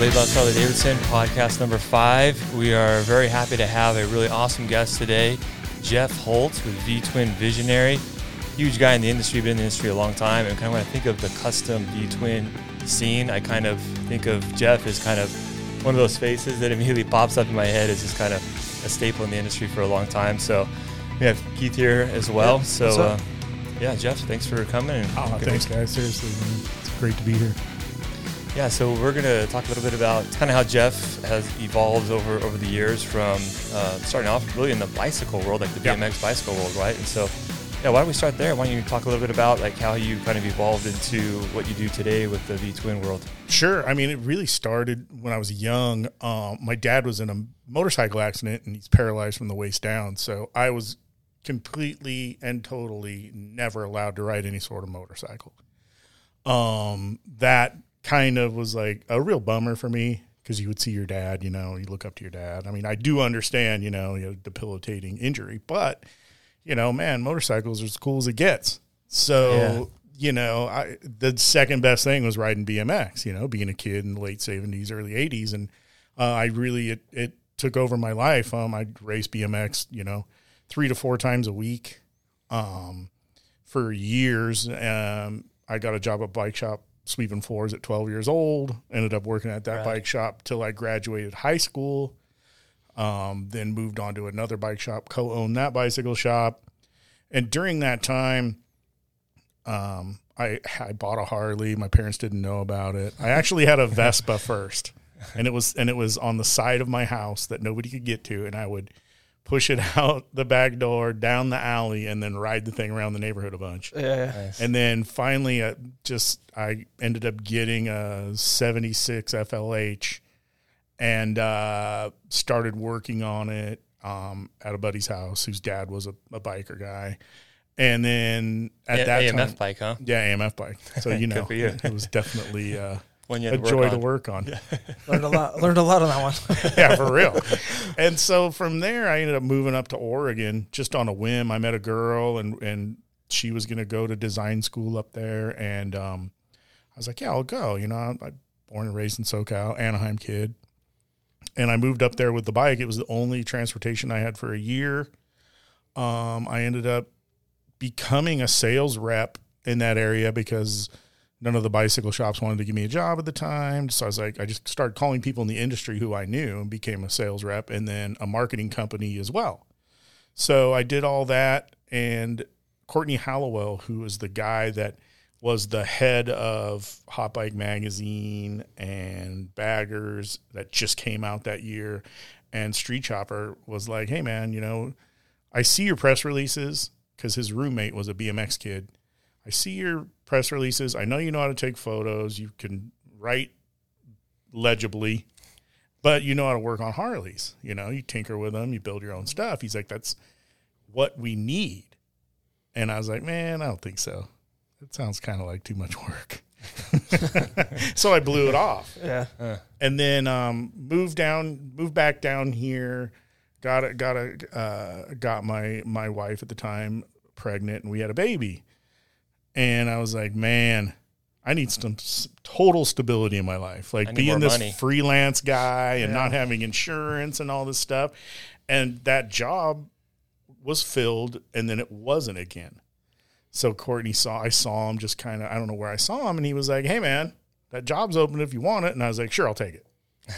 guys. Welcome everybody out to Laid Out Charlie Davidson podcast number five. We are very happy to have a really awesome guest today, Jeff Holt with V Twin Visionary. Huge guy in the industry, been in the industry a long time. And kind of when I think of the custom V Twin scene, I kind of think of Jeff as kind of one of those faces that immediately pops up in my head as just kind of a staple in the industry for a long time. So we have Keith here as well. Yeah, so uh, yeah, Jeff, thanks for coming. And Oh, thanks, guys. Seriously, man. It's great to be here. Yeah, so we're going to talk a little bit about kind of how Jeff has evolved over over the years from uh, starting off really in the bicycle world, like the Yeah. BMX bicycle world, right? And so, yeah, why don't we start there? Why don't you talk a little bit about like how you kind of evolved into what you do today with the V Twin world? Sure. I mean, it really started when I was young. Um, my dad was in a motorcycle accident and he's paralyzed from the waist down. So I was completely and totally never allowed to ride any sort of motorcycle. Um, that kind of was like a real bummer for me because you would see your dad, you know, you look up to your dad. I mean, I do understand, you know, you know, debilitating injury, but you know, man, motorcycles are as cool as it gets. So, Yeah. you know, I, the second best thing was riding BMX, you know, being a kid in the late 70s, early 80s. And uh, I really, it, it took over my life. Um, I'd race BMX, you know, three to four times a week um, for years. Um, I got a job at bike shop sweeping floors at 12 years old. Ended up working at that Right. bike shop till I graduated high school. Um, then moved on to another bike shop, co-owned that bicycle shop. And during that time, um, I I bought a Harley. My parents didn't know about it. I actually had a Vespa first, and it was and it was on the side of my house that nobody could get to, and I would push it out the back door, down the alley, and then ride the thing around the neighborhood a bunch. Yeah, yeah. Nice. And then finally, uh, just I ended up getting a '76 FLH, and uh, started working on it um, at a buddy's house, whose dad was a, a biker guy. And then at A- that AMF time, bike, huh? yeah, AMF bike. So you know, for you. it was definitely uh, When you a had to joy work to work on. Learned a lot. Learned a lot on that one. yeah, for real. And so from there, I ended up moving up to Oregon just on a whim. I met a girl, and and she was going to go to design school up there, and um, I was like, yeah, I'll go. You know, I'm, I'm born and raised in SoCal, Anaheim kid, and I moved up there with the bike. It was the only transportation I had for a year. Um, I ended up becoming a sales rep in that area because none of the bicycle shops wanted to give me a job at the time. So I was like, I just started calling people in the industry who I knew and became a sales rep and then a marketing company as well. So I did all that. And Courtney Hallowell, who was the guy that was the head of Hot Bike Magazine and Baggers that just came out that year, and Street Chopper was like, hey, man, you know, I see your press releases because his roommate was a BMX kid. I see your press releases. I know you know how to take photos. You can write legibly, but you know how to work on Harleys. You know, you tinker with them, you build your own stuff. He's like, that's what we need. And I was like, man, I don't think so. It sounds kind of like too much work. so I blew it off Yeah. and then um, moved down, moved back down here. Got a, got a, uh, got my my wife at the time pregnant, and we had a baby. And I was like, man, I need some total stability in my life, like being this money. freelance guy and Yeah. not having insurance and all this stuff. And that job was filled, and then it wasn't again. So Courtney saw, I saw him just kind of, I don't know where I saw him, and he was like, "Hey, man, that job's open if you want it." And I was like, "Sure, I'll take it."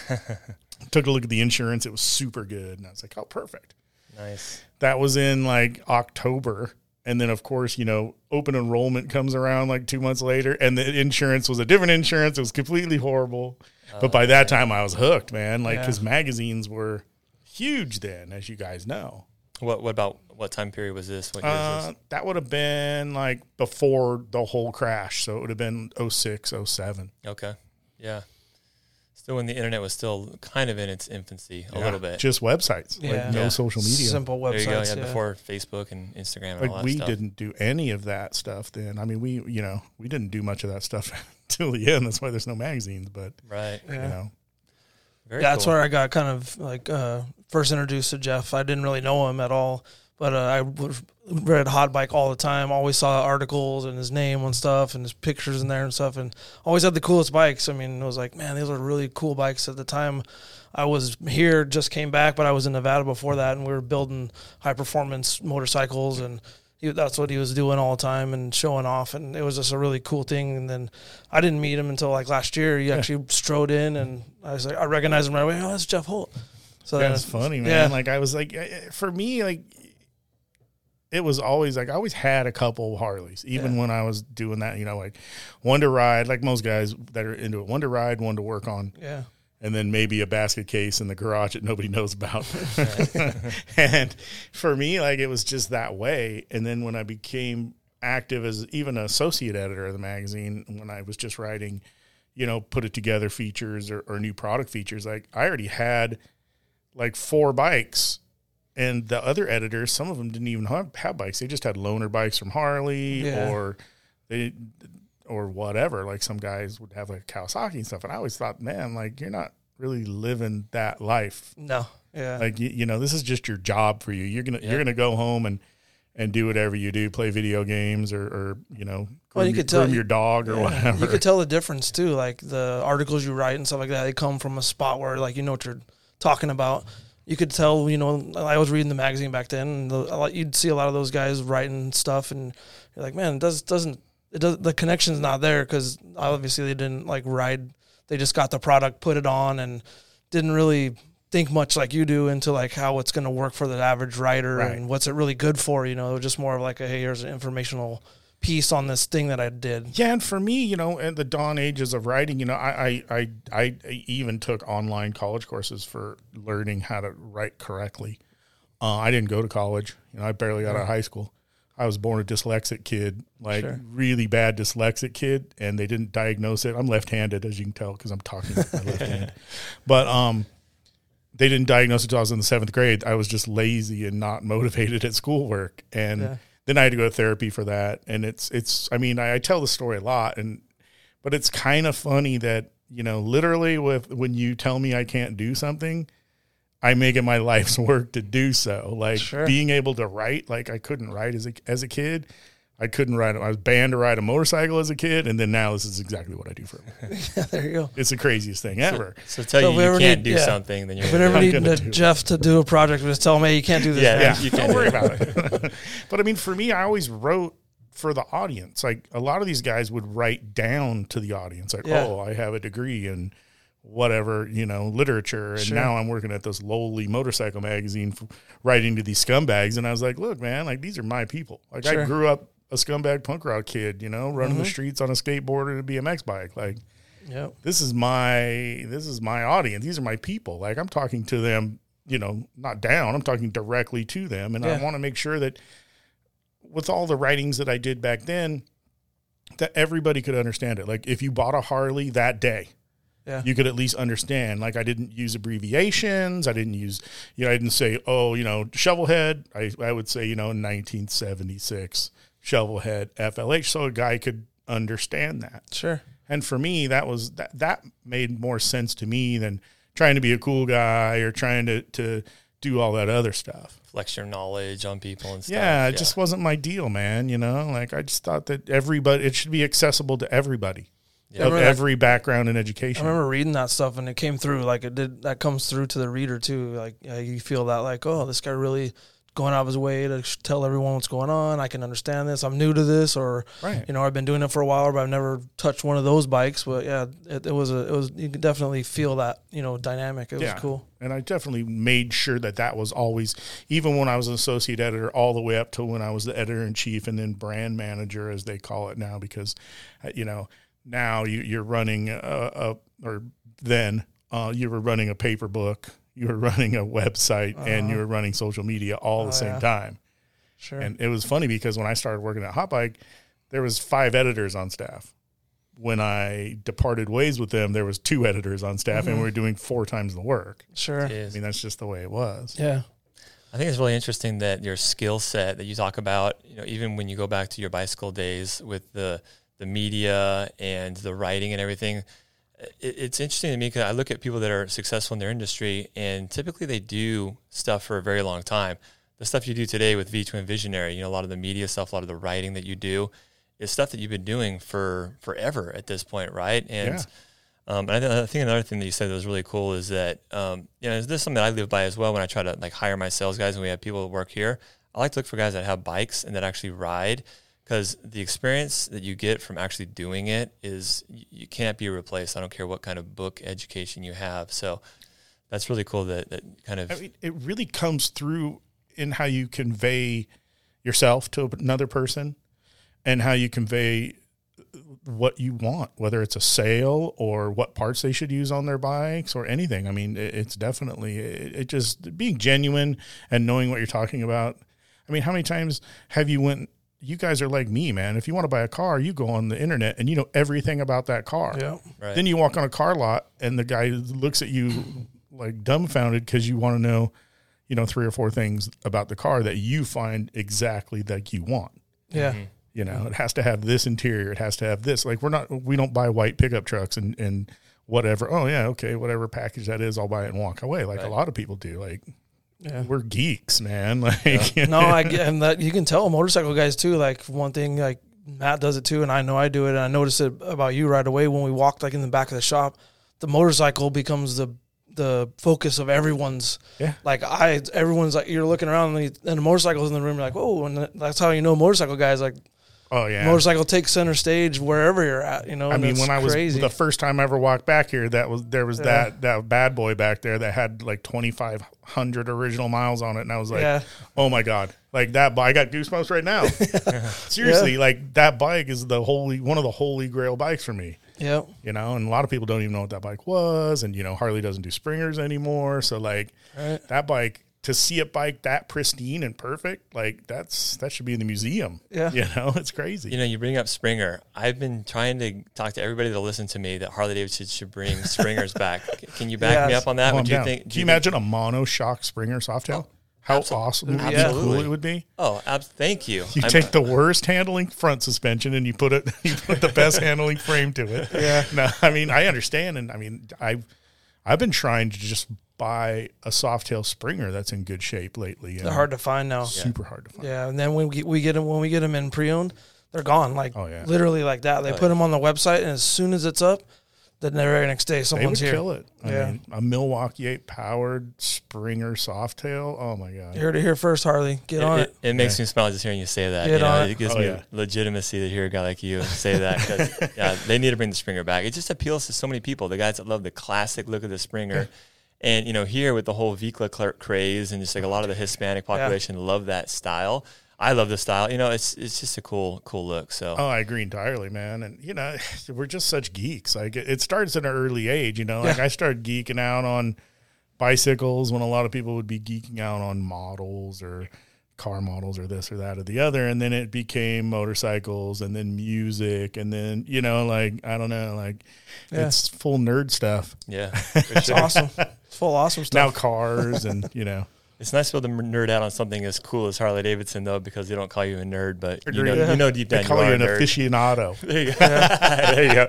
Took a look at the insurance; it was super good, and I was like, "Oh, perfect." Nice. That was in like October, and then of course, you know, open enrollment comes around like two months later, and the insurance was a different insurance. It was completely horrible, but by that time, I was hooked, man. Like, Yeah. because magazines were huge then, as you guys know. What what about what time period was this? What year was Uh, this? that would have been like before the whole crash. So it would have been 06, 07. Okay. Yeah. Still when the internet was still kind of in its infancy a Yeah, little bit. Just websites, Yeah. like no Yeah. social media. Simple websites. there you go. Yeah, yeah. before Facebook and Instagram and all like that we stuff. didn't do any of that stuff then. I mean, we, you know, we didn't do much of that stuff until the end. That's why there's no magazines, but Right. you know, Very Yeah, that's cool. where I got kind of like uh, first introduced to Jeff. I didn't really know him at all, But uh, I read Hot Bike all the time. Always saw articles and his name on stuff and his pictures in there and stuff. And always had the coolest bikes. I mean, it was like, man, these are really cool bikes at the time. I was here, just came back, but I was in Nevada before that, and we were building high performance motorcycles, and he, that's what he was doing all the time and showing off, and it was just a really cool thing. And then I didn't meet him until like last year. He actually strode in, and I was like, I recognized him right away. Oh, that's Jeff Holt. So That's funny, man. yeah. Like I was like, for me, like it was always like I always had a couple Harleys, even Yeah. when I was doing that. You know, like one to ride, like most guys that are into it, one to ride, one to work on, Yeah, and then maybe a basket case in the garage that nobody knows about. and for me, like it was just that way. And then when I became active as even an associate editor of the magazine, when I was just writing, you know, put it together features or, or new product features, like I already had like four bikes. And the other editors, some of them didn't even have, have bikes. They just had loaner bikes from Harley Yeah. or they or whatever. Like some guys would have like Kawasaki and stuff. And I always thought, man, like you're not really living that life. no, yeah, Like you, you know, this is just your job for you. You're gonna Yeah. you're gonna go home and and do whatever you do, play video games or, or you know, groom, Well, you could tell- groom your dog or Yeah. whatever. You could tell the difference too. Like the articles you write and stuff like that, they come from a spot where like you know what you're talking about. You could tell, you know, I was reading the magazine back then, and the, you'd see a lot of those guys writing stuff, and you're like, man, it does doesn't it does the connection's not there because obviously they didn't like ride, they just got the product, put it on, and didn't really think much like you do into like how it's going to work for the average rider Right. and what's it really good for. You know, it was just more of like a hey, here's an informational piece on this thing that I did. Yeah, and for me, you know, at the dawn ages of writing, you know, I I I, I even took online college courses for learning how to write correctly. Uh, I didn't go to college. You know, I barely got out of high school. I was born a dyslexic kid, like Sure. really bad dyslexic kid, and they didn't diagnose it. I'm left-handed, as you can tell, because I'm talking with my left hand. But um, they didn't diagnose it until I was in the seventh grade. I was just lazy and not motivated at schoolwork, and Yeah. Then I had to go to therapy for that. And it's it's. I mean, I, I tell the story a lot, and but it's kind of funny that you know, literally, with when you tell me I can't do something, I make it my life's work to do so. Like Sure. being able to write, like I couldn't write as a as a kid. I couldn't ride. I was banned to ride a motorcycle as a kid, and then now this is exactly what I do for. A living. there you go. It's the craziest thing ever. So tell So you you can't need- do yeah. something, then you're If we ever need I'm gonna it. Jeff to do a project, just tell him, hey, you can't do this. Yeah, yeah. You Don't can't worry about it. but I mean, for me, I always wrote for the audience. Like a lot of these guys would write down to the audience, like, Yeah. "Oh, I have a degree in whatever, you know, literature, and Sure. now I'm working at this lowly motorcycle magazine, f- writing to these scumbags." And I was like, "Look, man, like these are my people. Like I grew up a scumbag punk rock kid, you know, running the mm-hmm. streets on a skateboard and a BMX bike, like." Yep. this is my this is my audience. These are my people. Like i'm talking to them you know not down. I'm talking directly to them. And Yeah. i want to make sure that with all the writings that i did back then that everybody could understand it. Like if you bought a harley that day Yeah. you could at least understand. Like i didn't use abbreviations. I didn't use you know i didn't say oh you know shovelhead. I, I would say you know 1976 shovelhead flh so a guy could understand that Sure. and for me, that was that that made more sense to me than trying to be a cool guy or trying to to do all that other stuff. flex your knowledge on people and stuff. Yeah, it just wasn't my deal, man. You know, like I just thought that everybody it should be accessible to everybody Yeah. of Remember that- every background in education. I remember reading that stuff and it came through like it did. That comes through to the reader too. Like uh, you feel that like, oh, this guy really going out of his way to tell everyone what's going on. I can understand this. I'm new to this, or Right. you know, I've been doing it for a while, but I've never touched one of those bikes. But yeah, it, it was a, it was you could definitely feel that you know dynamic. It was cool. And I definitely made sure that that was always, even when I was an associate editor, all the way up to when I was the editor in chief and then brand manager, as they call it now, because, uh, you know, now you, you're running a, a or then uh, you were running a paper book, you were running a website, and you were running social media all at the Uh-huh. Oh, same yeah. time. Sure. And it was funny because when I started working at Hot Bike, there was five editors on staff. When I departed ways with them, there was two editors on staff, and we were doing four times the work. sure. I mean, that's just the way it was. Yeah. I think it's really interesting that your skill set that you talk about, you know, even when you go back to your bicycle days with the the media and the writing and everything, it, it's interesting to me because I look at people that are successful in their industry, and typically they do stuff for a very long time. the stuff you do today with V Twin Visionary, you know, a lot of the media stuff, a lot of the writing that you do is stuff that you've been doing for forever at this point, right? And Yeah. um, and I, th- I think another thing that you said that was really cool is that um, you know this is something that I live by as well. When I try to like hire my sales guys, and we have people that work here, I like to look for guys that have bikes and that actually ride because the experience that you get from actually doing it is you can't be replaced. I don't care what kind of book education you have. So that's really cool that that kind of I mean, it really comes through in how you convey yourself to another person and how you convey uh, what you want, whether it's a sale or what parts they should use on their bikes or anything. I mean, it, it's definitely it, it just being genuine and knowing what you're talking about. I mean, how many times have you went? You guys are like me, man. If you want to buy a car, you go on the internet and you know everything about that car. Yeah. right. Then you walk on a car lot and the guy looks at you like dumbfounded because you want to know, you know, three or four things about the car that you find exactly like you want. Yeah. Mm-hmm. You know, it has to have this interior. It has to have this. Like we're not, we don't buy white pickup trucks and and whatever. Oh yeah, okay, whatever package that is, I'll buy it and walk away. Like a lot of people do. Like Yeah. we're geeks, man. Like no, I and that you can tell motorcycle guys too. Like one thing, like Matt does it too, and I know I do it. And I noticed it about you right away when we walked like in the back of the shop. The motorcycle becomes the the focus of everyone's. Yeah. Like I, everyone's like you're looking around and the, and the motorcycles in the room. You're like, oh, and that's how you know motorcycle guys. Like oh yeah. motorcycle takes center stage wherever you're at. You know. I mean, when I was crazy. the first time I ever walked back here, that was there was Yeah. that that bad boy back there that had like twenty five hundred original miles on it, and I was like, Yeah. oh my god, like that. bike, I got goosebumps right now. Seriously, like that bike is the holy one of the holy grail bikes for me. yeah. You know, and a lot of people don't even know what that bike was, and you know, Harley doesn't do springers anymore, so like Right. that bike. To see a bike that pristine and perfect, like that's that should be in the museum. Yeah. you know, it's crazy. You know, you bring up Springer. I've been trying to talk to everybody that listen to me that Harley Davidson should bring Springers back. Can you back me up on that? Calm Would you down. think? Can do you think- imagine a mono shock Springer Softail? Oh, How Absol- awesome! How Absolutely. cool it would be. Oh, ab- thank you. You I'm- take the worst handling front suspension and you put it, you put the best handling frame to it. Yeah. No, I mean I understand, and I mean I've I've been trying to just buy a Softail Springer that's in good shape lately. They're uh, hard to find now. super hard to find. Yeah, and then when we get, we get them when we get them in pre-owned, they're gone. Like Oh, yeah. literally like that. They Oh, put them on the website, and as soon as it's up, the very next day They would someone's here. kill it. I Yeah. mean, a Milwaukee 8 powered Springer Softail. Oh my god. You heard it here first, Harley. Get it, on it, it. it makes me smile just hearing you say that. Get you know, on it it. gives Oh, me yeah. legitimacy to hear a guy like you say that. 'cause, yeah, they need to bring the Springer back. It just appeals to so many people. The guys that love the classic look of the Springer. And you know, here with the whole Vikla cl- craze and just like a lot of the Hispanic population love that style. I love the style. You know, it's it's just a cool cool look. So Oh, I agree entirely, man. And you know, we're just such geeks. Like it it starts at an early age. You know, like Yeah. I started geeking out on bicycles when a lot of people would be geeking out on models or car models or this or that or the other, and then it became motorcycles and then music and then you know, like I don't know, like Yeah. it's full nerd stuff yeah, It's sure. awesome. It's full awesome stuff now. Cars and you know, It's nice to be able to nerd out on something as cool as Harley Davidson, though, because they don't call you a nerd, but you know, Agreed. you know deep down they call you you are an nerd. aficionado. There you go. there you go.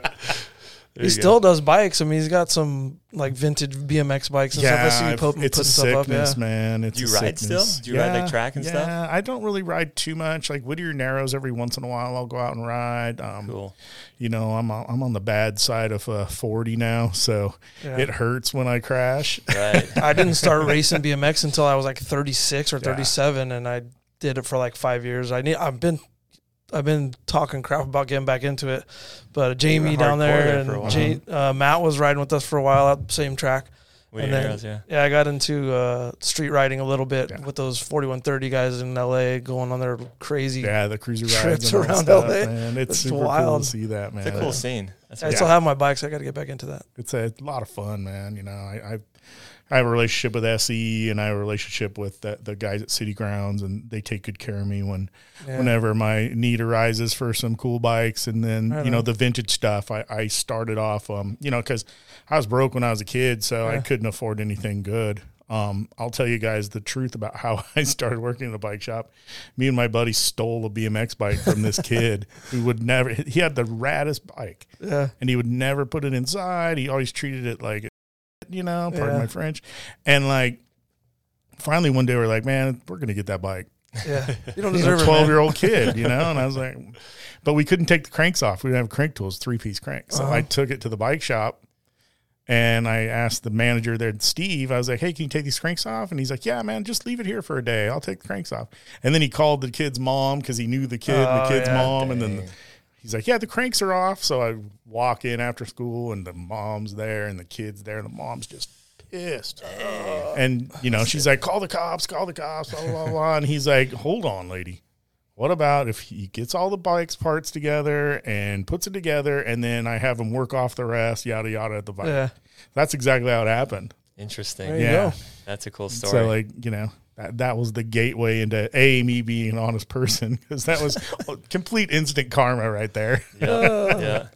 There He you go. still does bikes. I mean, he's got some like vintage BMX bikes and stuff. I see you I've- po- it's a putting stuff up. sickness, Yeah. man. It's Do you a ride still? Do you ride, like, track and yeah, stuff? Yeah, I don't really ride too much. Like Whittier Narrows, every once in a while, I'll go out and ride. Um, Cool. You know, I'm I'm on the bad side of uh, 40 now, so Yeah. it hurts when I crash. Right. I didn't start racing BMX until I was like 36 or Yeah. 37, and I did it for like five years. I need. I've been. I've been talking crap about getting back into it, but Jamie were down there there for a and while. Jay, uh, Matt was riding with us for a while at the same track. With And then- arrows, yeah. Yeah, I got into uh, street riding a little bit Yeah. with those 4130 guys in LA going on their crazy. Yeah, the cruiser rides Trips around stuff, LA. man. It's It's super cool wild. to see that, man. It's a cool scene. That's I what- still have my bikes. I got to get back into that. it's a lot of fun, man. You know, I, I I have a relationship with SE and I have a relationship with the, the guys at City Grounds, and they take good care of me when Yeah. whenever my need arises for some cool bikes. And then you know on. the vintage stuff. I, I started off, um, you know, because I was broke when I was a kid, so I couldn't afford anything good. Um, I'll tell you guys the truth about how I started working in a bike shop. Me and my buddy stole a BMX bike from this kid who would never. He had the raddest bike Yeah. and he would never put it inside. He always treated it like, you know, pardon Yeah. my French. And like, finally one day we're like, man, we're gonna get that bike. Yeah, you don't deserve it. twelve year old kid, you know, and I was like, but we couldn't take the cranks off. We didn't have crank tools, three piece crank. So Uh-huh. I took it to the bike shop. And I asked the manager there, Steve, I was like, hey, can you take these cranks off? And he's like, yeah, man, just leave it here for a day. I'll take the cranks off. And then he called the kid's mom because he knew the kid, the Oh, kid's yeah. mom. And then he's like, yeah, the cranks are off. So I walk in after school and the mom's there and the kid's there. And the mom's just pissed. And, you know, she's like, call the cops, call the cops, blah, blah, blah. And he's like, hold on, lady. What about if he gets all the bike's parts together and puts it together and then I have him work off the rest, yada, yada, at the bike? Yeah, That's exactly how it happened. Interesting. There you Yeah. go. That's a cool story. So, like, you know, that, that was the gateway into A, me being an honest person because that was complete instant karma right there. yeah. yeah.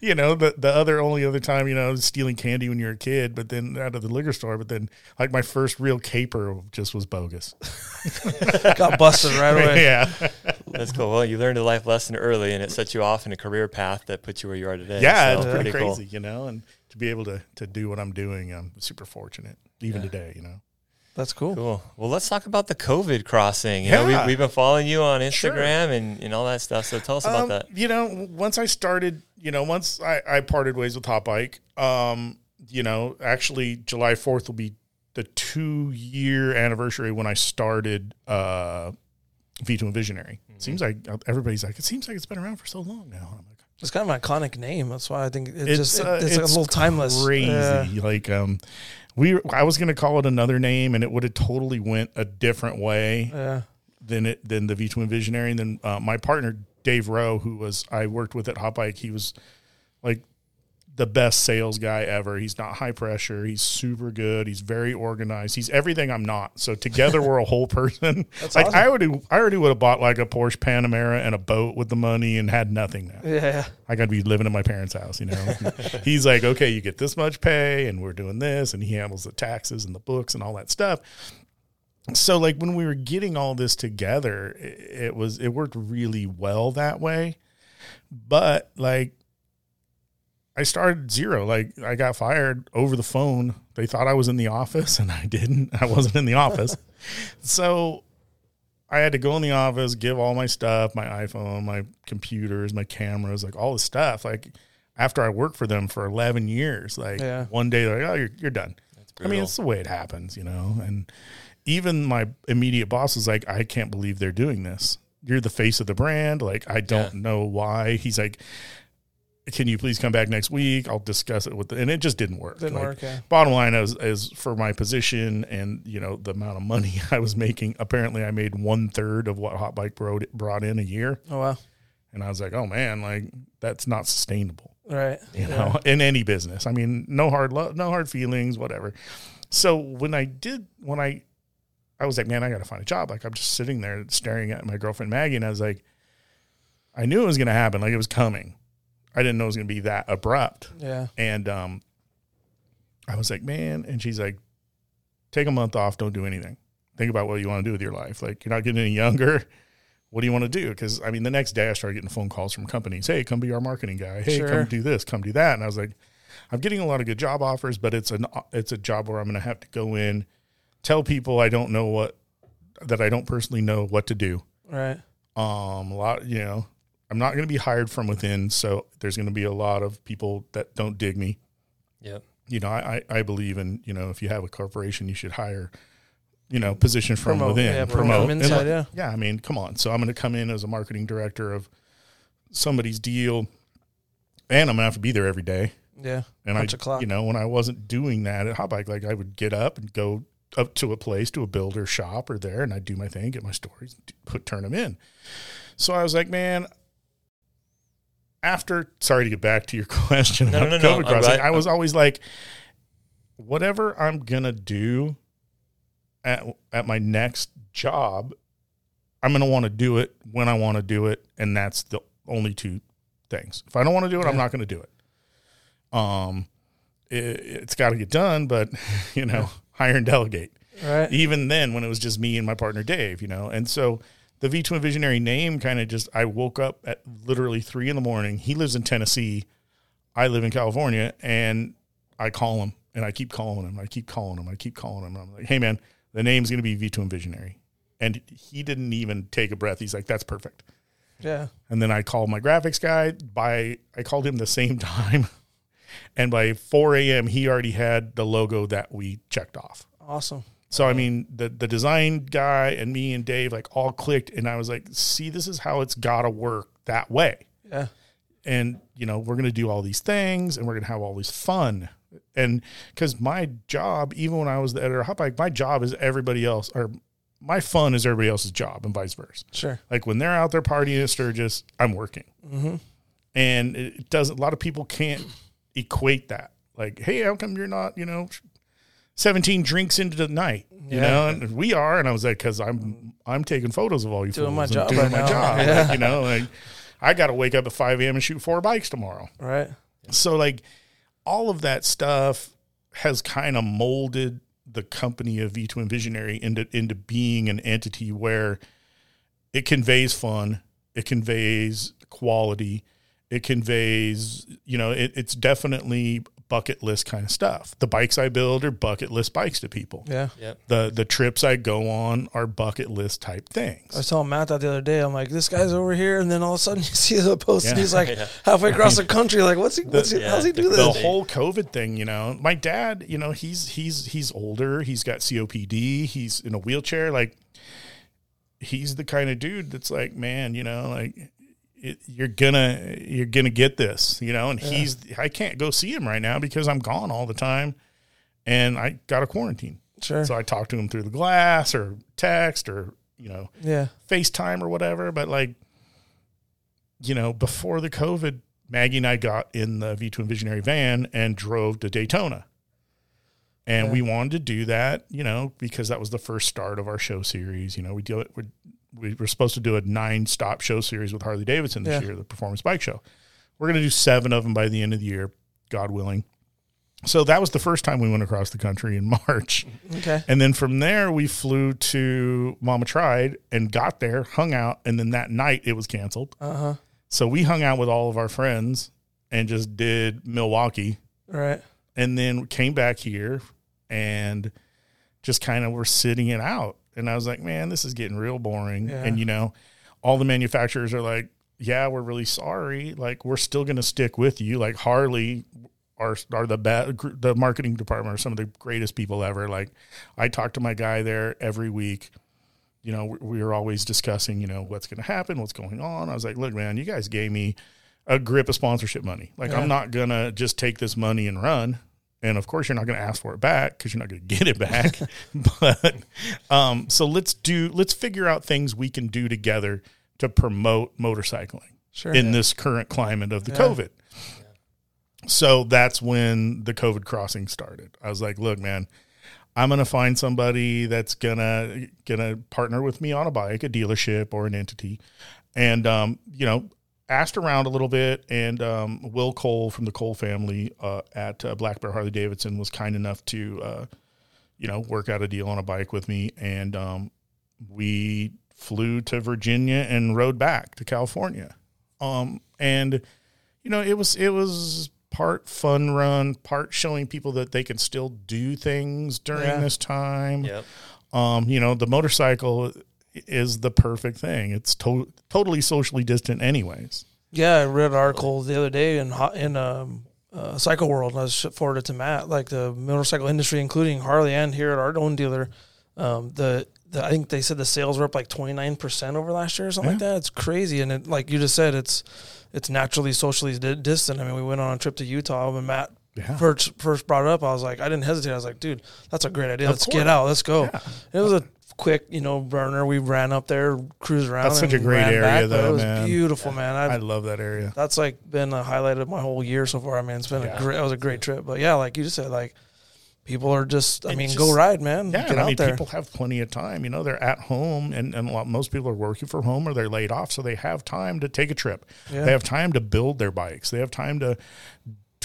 you know, the, the other only other time, you know, stealing candy when you're a kid, but then out of the liquor store. But then, like, my first real caper just was bogus. got busted right away. yeah. That's cool. Well, you learned a life lesson early, and it set you off in a career path that puts you where you are today. Yeah, So, it's pretty, cool. crazy, you know, and to be able to to do what I'm doing, I'm super fortunate, even Yeah. today, you know. That's cool. Cool. Well, let's talk about the COVID crossing. You know, Yeah. we, we've been following you on Sure. Instagram and, and all that stuff. So tell us about Um, that. You know, once I started, you know, once I, I parted ways with Hot Bike, um, you know, actually July 4th will be the two year anniversary when I started uh, V Twin Visionary. Mm-hmm. Seems like everybody's like, it seems like it's been around for so long now. I'm like, It's kind of an iconic name. That's why I think it's, It's, just it- uh, it's, a little timeless. crazy. Yeah. Like, um, we, I was going to call it another name and it would have totally went a different way. Yeah. than it than the V Twin Visionary. And then uh, my partner Dave Rowe, who was I worked with at Hot Bike, he was like the best sales guy ever. He's not high pressure. He's super good. He's very organized. He's everything I'm not. So together we're a whole person. That's like awesome. I already I already would have bought like a Porsche Panamera and a boat with the money and had nothing now. Yeah. I got to be living in my parents' house, you know. He's like, okay, you get this much pay, and we're doing this, and he handles the taxes and the books and all that stuff. So, like when we were getting all this together, it, it was it worked really well that way. But like, I started zero. Like I got fired over the phone. They thought I was in the office, and I didn't. I wasn't in the office. so I had to go in the office, give all my stuff, my iPhone, my computers, my cameras, like all the stuff. Like after I worked for them for 11 years, like Yeah. one day they're like, oh, you're, you're done. I mean, it's the way it happens, you know? And even my immediate boss was like, I can't believe they're doing this. You're the face of the brand. Like, I don't Yeah. know why. He's like, can you please come back next week? I'll discuss it with the, and it just didn't work. Didn't Like, work. Yeah. bottom line is, is for my position and you know the amount of money I was making. Apparently, I made one third of what Hot Bike brought brought in a year, Oh wow. and I was like, oh man, like that's not sustainable, Right. you know, in any business. I mean, no hard love, no hard feelings, whatever. So when I did, when I, I was like, man, I got to find a job. Like I'm just sitting there staring at my girlfriend Maggie, and I was like, I knew it was going to happen, like it was coming. I didn't know it was going to be that abrupt. Yeah. And um, I was like, man. And she's like, take a month off. Don't do anything. Think about what you want to do with your life. Like, you're not getting any younger. What do you want to do? Because, I mean, the next day I started getting phone calls from companies. Hey, come be our marketing guy. Hey, Sure. come do this. Come do that. And I was like, I'm getting a lot of good job offers, but it's an it's a job where I'm going to have to go in, tell people I don't know what that I don't personally know what to do. Right. Um, a lot, you know, I'm not going to be hired from within, so there's going to be a lot of people that don't dig me Yep. you know, I, I I believe in, you know, if you have a corporation, you should hire, you know, position from Promote, within. yeah, promote. promote inside, look- yeah. Yeah. I mean, come on. So I'm going to come in as a marketing director of somebody's deal and I'm going to have to be there every day. Yeah. And Punch I, a clock. you know, when I wasn't doing that at Hot Bike, like I would get up and go up to a place, to a builder shop or there, and I'd do my thing, get my stories, put turn them in. So I was like, man, after sorry to get back to your question No, no, no, no. I'm- I was always like, whatever I'm gonna do at at my next job, I'm gonna want to do it when I want to do it, and that's the only two things. If I don't want to do it, I'm not going to do it. Um, it, it's got to get done, but you know, hire and delegate. Right. Even then, when it was just me and my partner Dave, you know, and so the V Twin Visionary name kind of just I woke up at literally three in the morning. He lives in Tennessee, I live in California, and I call him and I keep calling him. I keep calling him. I keep calling him. I'm like, hey man, The name's going to be V Twin Visionary. And he didn't even take a breath. He's like, that's perfect. Yeah. And then I called my graphics guy. By I called him the same time, and by 4 a.m. he already had the logo that we checked off. Awesome. So I mean, the the design guy and me and Dave like all clicked, and I was like, "See, this is how it's got to work that way." Yeah. And you know, we're gonna do all these things, and we're gonna have all this fun. And because my job, even when I was the editor of Hot Bike, my job is everybody else, or my fun is everybody else's job, and vice versa. Sure. Like when they're out there partying at Sturgis, I'm working. Mm-hmm. And it doesn't, a lot of people can't equate that. Like, hey, how come you're not, you know, 17 drinks into the night, you Yeah. know? And we are. And I was like, cause I'm, I'm taking photos of all you Doing my job doing right my now. job. Yeah. Like, you know, like I got to wake up at 5 a.m. and shoot four bikes tomorrow. Right. So like all of that stuff has kind of molded the company of V Twin Visionary into into being an entity where it conveys fun, it conveys quality, it conveys, you know, it, it's definitely bucket list kind of stuff. The bikes I build are bucket list bikes to people. Yeah. Yep. The the trips I go on are bucket list type I things. was telling Matt that the other day. I'm like, this guy's over here, and then all of a sudden you see the post, and he's like Yeah. halfway across the country. Like, what's he? What's he yeah, how's he do the- this? the whole COVID thing, you know, my dad, you know, he's he's he's older. He's got COPD. He's in a wheelchair. Like, he's the kind of dude that's like, man, you know, like it, you're gonna you're gonna get this, you know. And he's I can't go see him right now because I'm gone all the time, and I got a quarantine. Sure. So I talk to him through the glass or text or you know yeah. FaceTime or whatever. But like, you know, before the COVID, Maggie and I got in the V Twin Visionary van and drove to Daytona. And Yeah. we wanted to do that, you know, because that was the first start of our show series. You know, we do it. We, we were supposed to do a nine stop show series with Harley Davidson this Yeah. year, the performance bike show. We're going to do seven of them by the end of the year, God willing. So that was the first time we went across the country in March. Okay. And then from there, we flew to Mama Tried and got there, hung out, and then that night it was canceled. Uh huh. So we hung out with all of our friends and just did Milwaukee, Right. and then came back here and just kind of were sitting it out. And I was like, man, this is getting real boring. Yeah. And you know, all the manufacturers are like, yeah, we're really sorry. Like, we're still going to stick with you. Like Harley are are the best. The marketing department are some of the greatest people ever. Like, I talk to my guy there every week. You know, we, we were always discussing, you know, what's going to happen, what's going on. I was like, look, man, you guys gave me a grip of sponsorship money. Like, Yeah. I'm not gonna just take this money and run. And of course, you're not going to ask for it back because you're not going to get it back. but um, so let's do let's figure out things we can do together to promote motorcycling Sure. in this current climate of the Yeah. COVID. So that's when the COVID crossing started. I was like, look, man, I'm gonna find somebody that's gonna gonna partner with me on a bike, a dealership or an entity, and um, you know, asked around a little bit, and um, Will Cole from the Cole family uh, at uh, Black Bear Harley Davidson was kind enough to, uh, you know, work out a deal on a bike with me, and um, we flew to Virginia and rode back to California, um, and you know, it was it was part fun run, part showing people that they can still do things during Yeah. this time. Yep. Um, you know, the motorcycle is the perfect thing. It's to- totally socially distant, anyways. Yeah, I read an article the other day in in um, uh, Cycle World. and I was forwarded to Matt. Like the motorcycle industry, including Harley and here at our own dealer, um, the, the I think they said the sales were up like twenty nine percent over last year or something like that. It's crazy, and it, like you just said, it's it's naturally socially di- distant. I mean, we went on a trip to Utah when Matt Yeah. first first brought it up. I was like, I didn't hesitate. I was like, dude, that's a great idea. Of Let's course. get out. Let's go. Yeah. It was a quick, you know, burner. We ran up there, cruised around. That's such a great area, back, though, It was man. beautiful, man. I I, love that area. that's like been a highlight of my whole year so far. I mean, it's been Yeah. a great. It was a great trip. But yeah, like you just said, like people are just. I mean, just- go ride, man. Yeah, Get I mean, there. people have plenty of time. You know, they're at home, and, and a lot, most people are working from home or they're laid off, so they have time to take a trip. Yeah. They have time to build their bikes. They have time to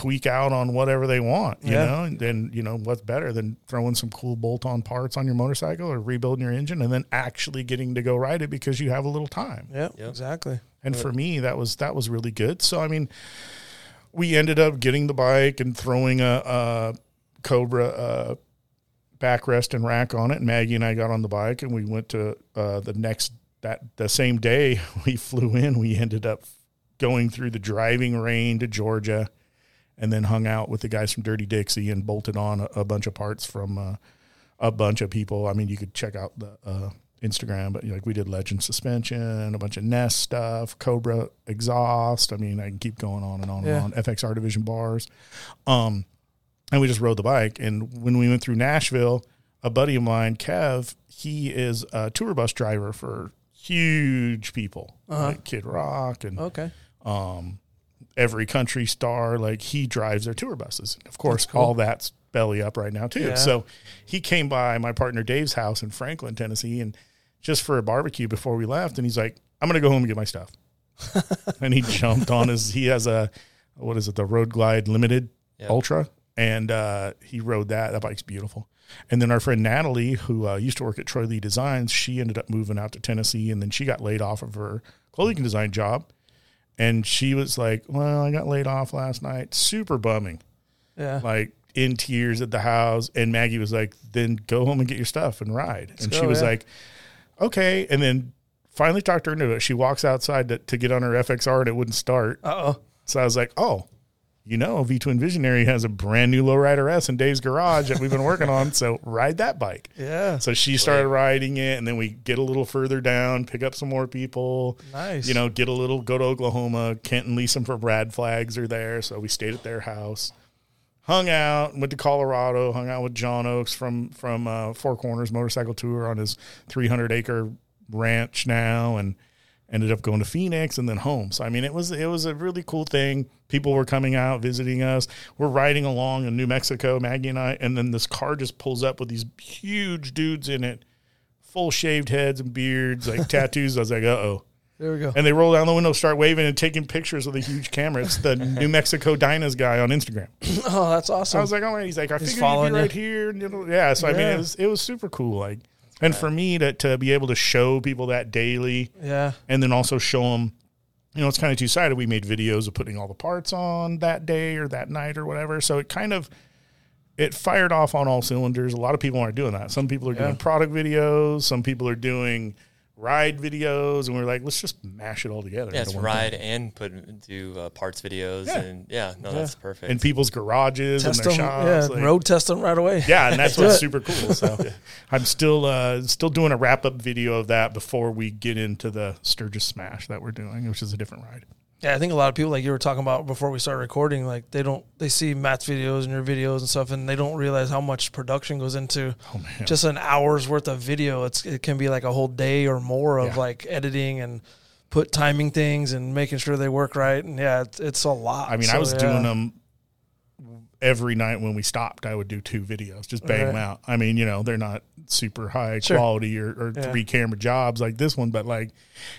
tweak out on whatever they want. You Yeah. know, and then you know what's better than throwing some cool bolt-on parts on your motorcycle or rebuilding your engine, and then actually getting to go ride it because you have a little time. yeah, Yep. exactly. And for me, that was that was really good. So I mean, we ended up getting the bike and throwing a, a Cobra uh, backrest and rack on it. And Maggie and I got on the bike and we went to uh, the next that the same day we flew in. We ended up going through the driving rain to Georgia, and then hung out with the guys from Dirty Dixie and bolted on a, a bunch of parts from uh, a bunch of people. I mean, you could check out the uh, Instagram, but you know, like we did Legend suspension, a bunch of Ness stuff, Cobra exhaust. I mean, I can keep going on and on Yeah. and on. FXR division bars, um, and we just rode the bike. And when we went through Nashville, a buddy of mine, Kev, he is a tour bus driver for huge people Uh-huh. like Kid Rock and Okay. um, every country star. Like he drives their tour buses. Of course, cool. all that's belly up right now too. Yeah. So he came by my partner Dave's house in Franklin, Tennessee, and just for a barbecue before we left. And he's like, "I'm gonna go home and get my stuff." and he jumped on his. He has a what is it? The Road Glide Limited Yeah. Ultra, and uh, he rode that. That bike's beautiful. And then our friend Natalie, who uh, used to work at Troy Lee Designs, she ended up moving out to Tennessee, and then she got laid off of her clothing design job. And she was like, "Well, I got laid off last night. Super bumming, Yeah. like in tears at the house." And Maggie was like, "Then go home and get your stuff and ride." and she was yeah. like, "Okay." And then finally talked her into it. She walks outside to, to get on her FXR, and it wouldn't start. Uh oh. So I was like, "Oh, you know, V Twin Visionary has a brand new lowrider S in Dave's garage that we've been working on. So ride that bike." Yeah. So she started riding it, and then we get a little further down, pick up some more people. Nice. You know, get a little, go to Oklahoma. Kent and Lisa from Brad Flags are there, so we stayed at their house, hung out, went to Colorado, hung out with John Oaks from from uh, Four Corners Motorcycle Tour on his 300 acre ranch now, and ended up going to Phoenix and then home. So I mean, it was it was a really cool thing. People were coming out visiting us. We're riding along in New Mexico, Maggie and I, and then this car just pulls up with these huge dudes in it, full shaved heads and beards, like tattoos. I was like, uh oh. There we go. And they roll down the window, start waving and taking pictures with a huge camera. It's the New Mexico Dynas guy on Instagram. oh, that's awesome. I was like, all right. He's like, I He's figured you'd following be you. right here. And it'll- yeah. So I mean, it was it was super cool. Like, and for me to to be able to show people that daily, yeah. and then also show them, you know, it's kind of two sided. We made videos of putting all the parts on that day or that night or whatever. So it kind of it fired off on all cylinders. A lot of people aren't doing that. Some people are Yeah. doing product videos. Some people are doing ride videos, and we're like, let's just mash it all together. Yeah, it's ride thing. and put do uh, parts videos Yeah. and yeah, no, Yeah. that's perfect. in people's garages Test and their them. shops. Yeah. like- road test them right away. yeah, and that's what's super cool. So I'm still uh, still doing a wrap up video of that before we get into the Sturgis Smash that we're doing, which is a different ride. Yeah, I think a lot of people, like you were talking about before we started recording, like they don't they see Matt's videos and your videos and stuff, and they don't realize how much production goes into Oh man, just an hour's worth of video. It's it can be like a whole day or more of Yeah. like editing and put timing things and making sure they work right. And yeah, it's, it's a lot. I mean, I was yeah. doing them every night when we stopped. I would do two videos, just bang them out. I mean, you know, they're not super high Sure. quality or, or Yeah. three camera jobs like this one, but like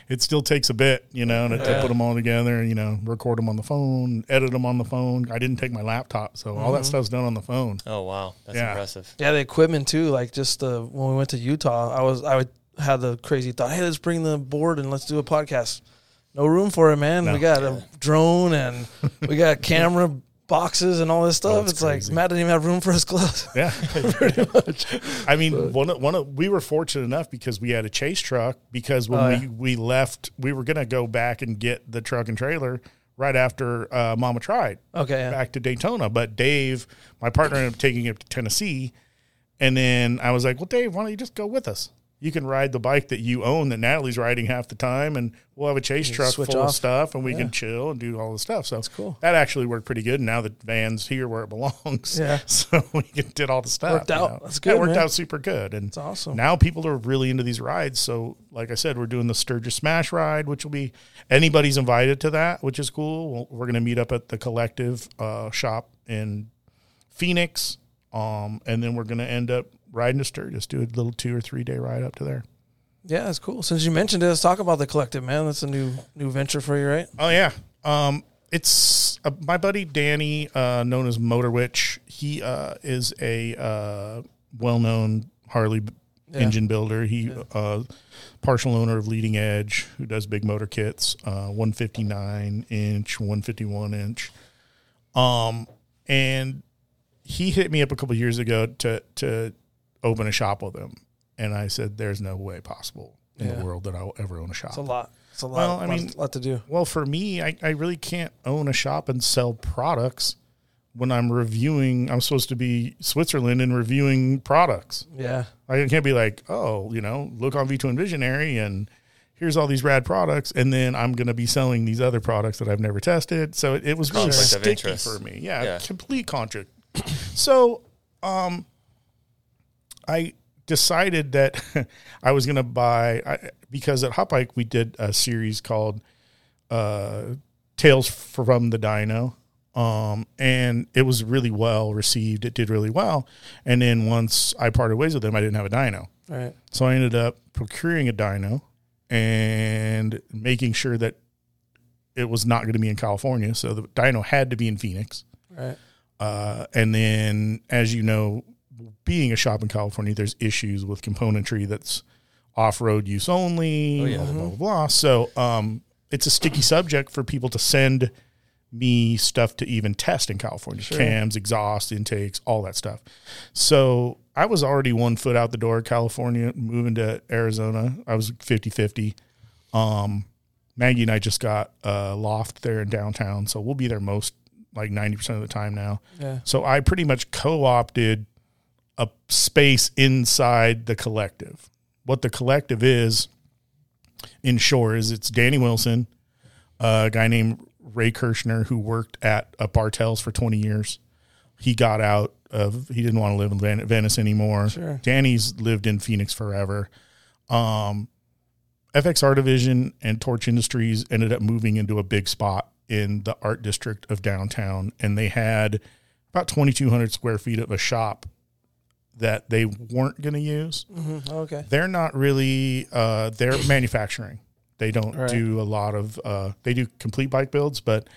it still takes a bit, you know, to, to Yeah. put them all together. You know, record them on the phone, edit them on the phone. I didn't take my laptop, so all that Mhm. stuff's done on the phone. oh wow, that's Yeah. impressive. Yeah, the equipment too. Like just the when we went to Utah, I was I would had the crazy thought, hey, let's bring the board and let's do a podcast. No room for it, man. No. We got a drone and we got camera boxes and all this stuff. Oh, it's it's like. Matt didn't even have room for his clothes. Yeah, pretty much. I mean, one of, one of, we were fortunate enough because we had a chase truck. Because when Oh, we yeah. we left, we were gonna go back and get the truck and trailer right after uh, Mama tried Okay, yeah. back to Daytona. But Dave, my partner, ended up taking it to Tennessee, and then I was like, "Well, Dave, why don't you just go with us?" You can ride the bike that you own that Natalie's riding half the time, and we'll have a chase truck full of stuff, and we Yeah. can chill and do all the stuff. So That's cool. that actually worked pretty good. Now the van's here where it belongs. Yeah. So we did all the stuff. Worked out. know. That's good, It worked man. out super good. And It's awesome. now people are really into these rides. So, like I said, we're doing the Sturgis Smash ride, which will be anybody's invited to that, which is cool. We're going to meet up at the Collective uh, shop in Phoenix, um, and then we're going to end up riding to Sturgis, do a little two or three day ride up to there. Yeah, that's cool. Since you mentioned it, let's talk about the collective, man. That's a new new venture for you, right? Oh yeah. Um, it's uh, my buddy Danny, uh, known as Motor Witch. He uh, is a uh, well-known Harley Yeah. engine builder. He uh, partial owner of Leading Edge, who does big motor kits, uh, 159 inch, 151 inch. Um, and he hit me up a couple years ago to to open a shop with him. And I said, there's no way possible in Yeah. the world that I'll ever own a shop. It's a lot. It's a lot. Well, I lot- mean- lot to do. Well, for me, I, I really can't own a shop and sell products when I'm reviewing. I'm supposed to be Switzerland and reviewing products. Yeah. I can't be like, oh, you know, look on V Twin Visionary and here's all these rad products. And then I'm going to be selling these other products that I've never tested. So it, it was really Conflict of sticky interest. for me. Yeah, Yeah. complete contract. so um, I decided that I was going to buy, I, because at Hot Bike we did a series called uh, Tales from the Dyno. Um, and it was really well received. It did really well. And then once I parted ways with them, I didn't have a Dyno, Right. So I ended up procuring a Dyno and making sure that it was not going to be in California. So the Dyno had to be in Phoenix. Right. Uh, and then, as you know, being a shop in California, there's issues with componentry that's off road use only, Oh, yeah. blah, blah, blah, blah. So um, it's a sticky subject for people to send me stuff to even test in California cams, exhaust, intakes, all that stuff. So I was already one foot out the door, of California, moving to Arizona. I was 50 50. Um, Maggie and I just got a loft there in downtown. So we'll be there most like 90% of the time now. Yeah. So I pretty much co opted a space inside the collective. What the collective is, in short, is it's Danny Wilson, a guy named Ray Kirshner who worked at a Bartels for 20 years. He got out of, he didn't want to live in Venice anymore. Sure. Danny's lived in Phoenix forever. Um, FXR Division and Torch Industries ended up moving into a big spot in the art district of downtown, and they had about 2,200 square feet of a shop that they weren't going to use. hmm Okay. They're not really, uh, they're manufacturing. They don't Right. do a lot of, uh, they do complete bike builds, but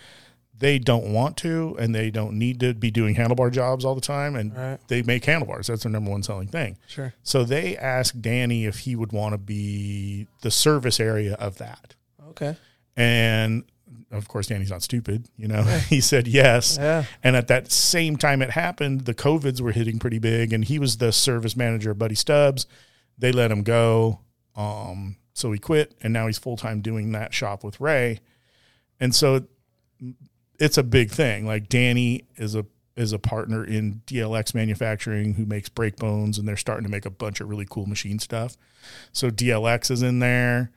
they don't want to and they don't need to be doing handlebar jobs all the time. And Right. they make handlebars. That's their number one selling thing. Sure. So they asked Danny if he would want to be the service area of that. Okay. And of course, Danny's not stupid. You know, he said yes. Yeah. And at that same time it happened, the COVIDs were hitting pretty big, and he was the service manager of Buddy Stubbs. They let him go. Um, so he quit, and now he's full time doing that shop with Ray. And so it's a big thing. Like Danny is a is a partner in DLX manufacturing who makes brake bones and they're starting to make a bunch of really cool machine stuff. So DLX is in there,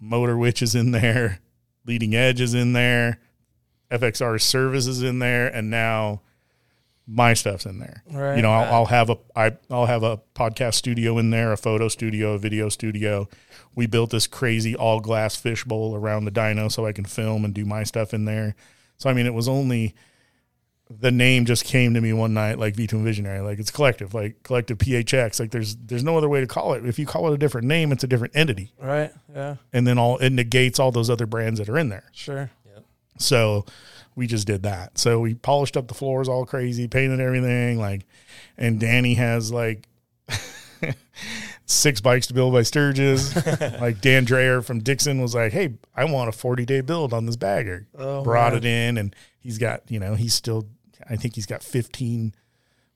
Motor Witch is in there, Leading Edge is in there, FXR service is in there, and now my stuff's in there. Right. You know, I'll, I'll have a I, I'll have a podcast studio in there, a photo studio, a video studio. We built this crazy all glass fishbowl around the dyno so I can film and do my stuff in there. So I mean, it was only the name just came to me one night, like V Twin Visionary, like it's collective, like collective PHX. Like there's there's no other way to call it. If you call it a different name, it's a different entity, Right. Yeah. and then all it negates all those other brands that are in there. Sure. So we just did that. So we polished up the floors all crazy, painted everything like and Danny has like six bikes to build by Sturgis. like Dan Dreyer from Dixxon was like, Hey, I want a 40 day build on this bagger. Oh, Brought man. it in and he's got, you know, he's still I think he's got 15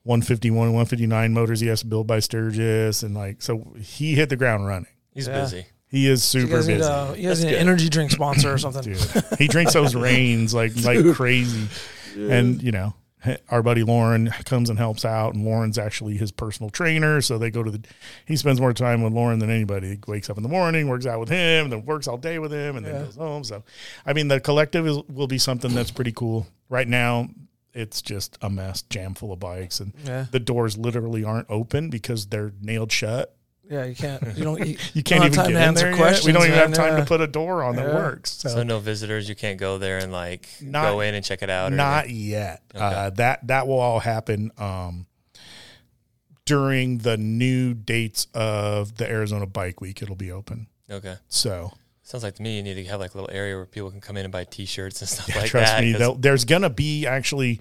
151 and 159 motors he has to build by Sturgis and like so he hit the ground running. He's Yeah. busy. He is You super guys need busy. a, you guys That's need an good. energy drink sponsor or something. dude. He drinks those rains like like crazy, and you know our buddy Lauren comes and helps out, and Lauren's actually his personal trainer. So they go to the. He spends more time with Lauren than anybody. He wakes up in the morning, works out with him, then works all day with him, and then goes home. So, I mean, the collective is, will be something that's pretty cool. Right now, it's just a mess, jam full of bikes, and Yeah. the doors literally aren't open because they're nailed shut. Yeah. You can't. You don't. You, You can't don't even get in answer there. Yet. questions. We don't even have time Yeah. to put a door on that Yeah. works. So no visitors. You can't go there and like Not- go in and check it out. Or Not anything? yet. Uh, that that will all happen um, during the new dates of the Arizona Bike Week. It'll be open. okay. So Sounds like to me you need to have like a little area where people can come in and buy T-shirts and stuff like trust that. me, 'cause- there'll- there's gonna be actually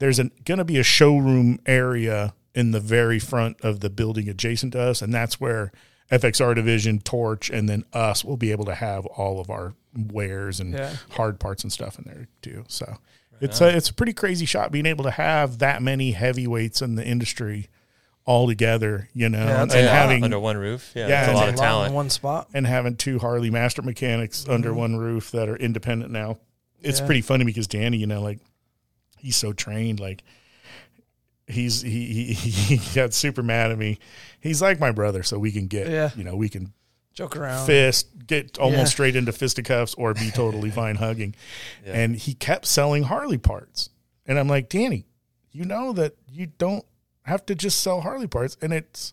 there's an, gonna be a showroom area in the very front of the building adjacent to us, and that's where FXR Division, Torch, and then us will be able to have all of our wares and Yeah. hard parts and stuff in there too. So it's a it's a pretty crazy shot being able to have that many heavyweights in the industry all together, you know, Yeah, and, that's having under one roof. Yeah, Yeah, that's a lot a of talent in one spot. and having two Harley master mechanics under Mhm. one roof that are independent now. It's Yeah. pretty funny because Danny, you know, like he's so trained, like he's he, he he got super mad at me. He's like my brother, so we can get Yeah. you know, we can Joke around. fist, get almost Yeah. straight into fisticuffs or be totally fine hugging. Yeah. And he kept selling Harley parts. And I'm like, Danny, you know that you don't have to just sell Harley parts. And it's,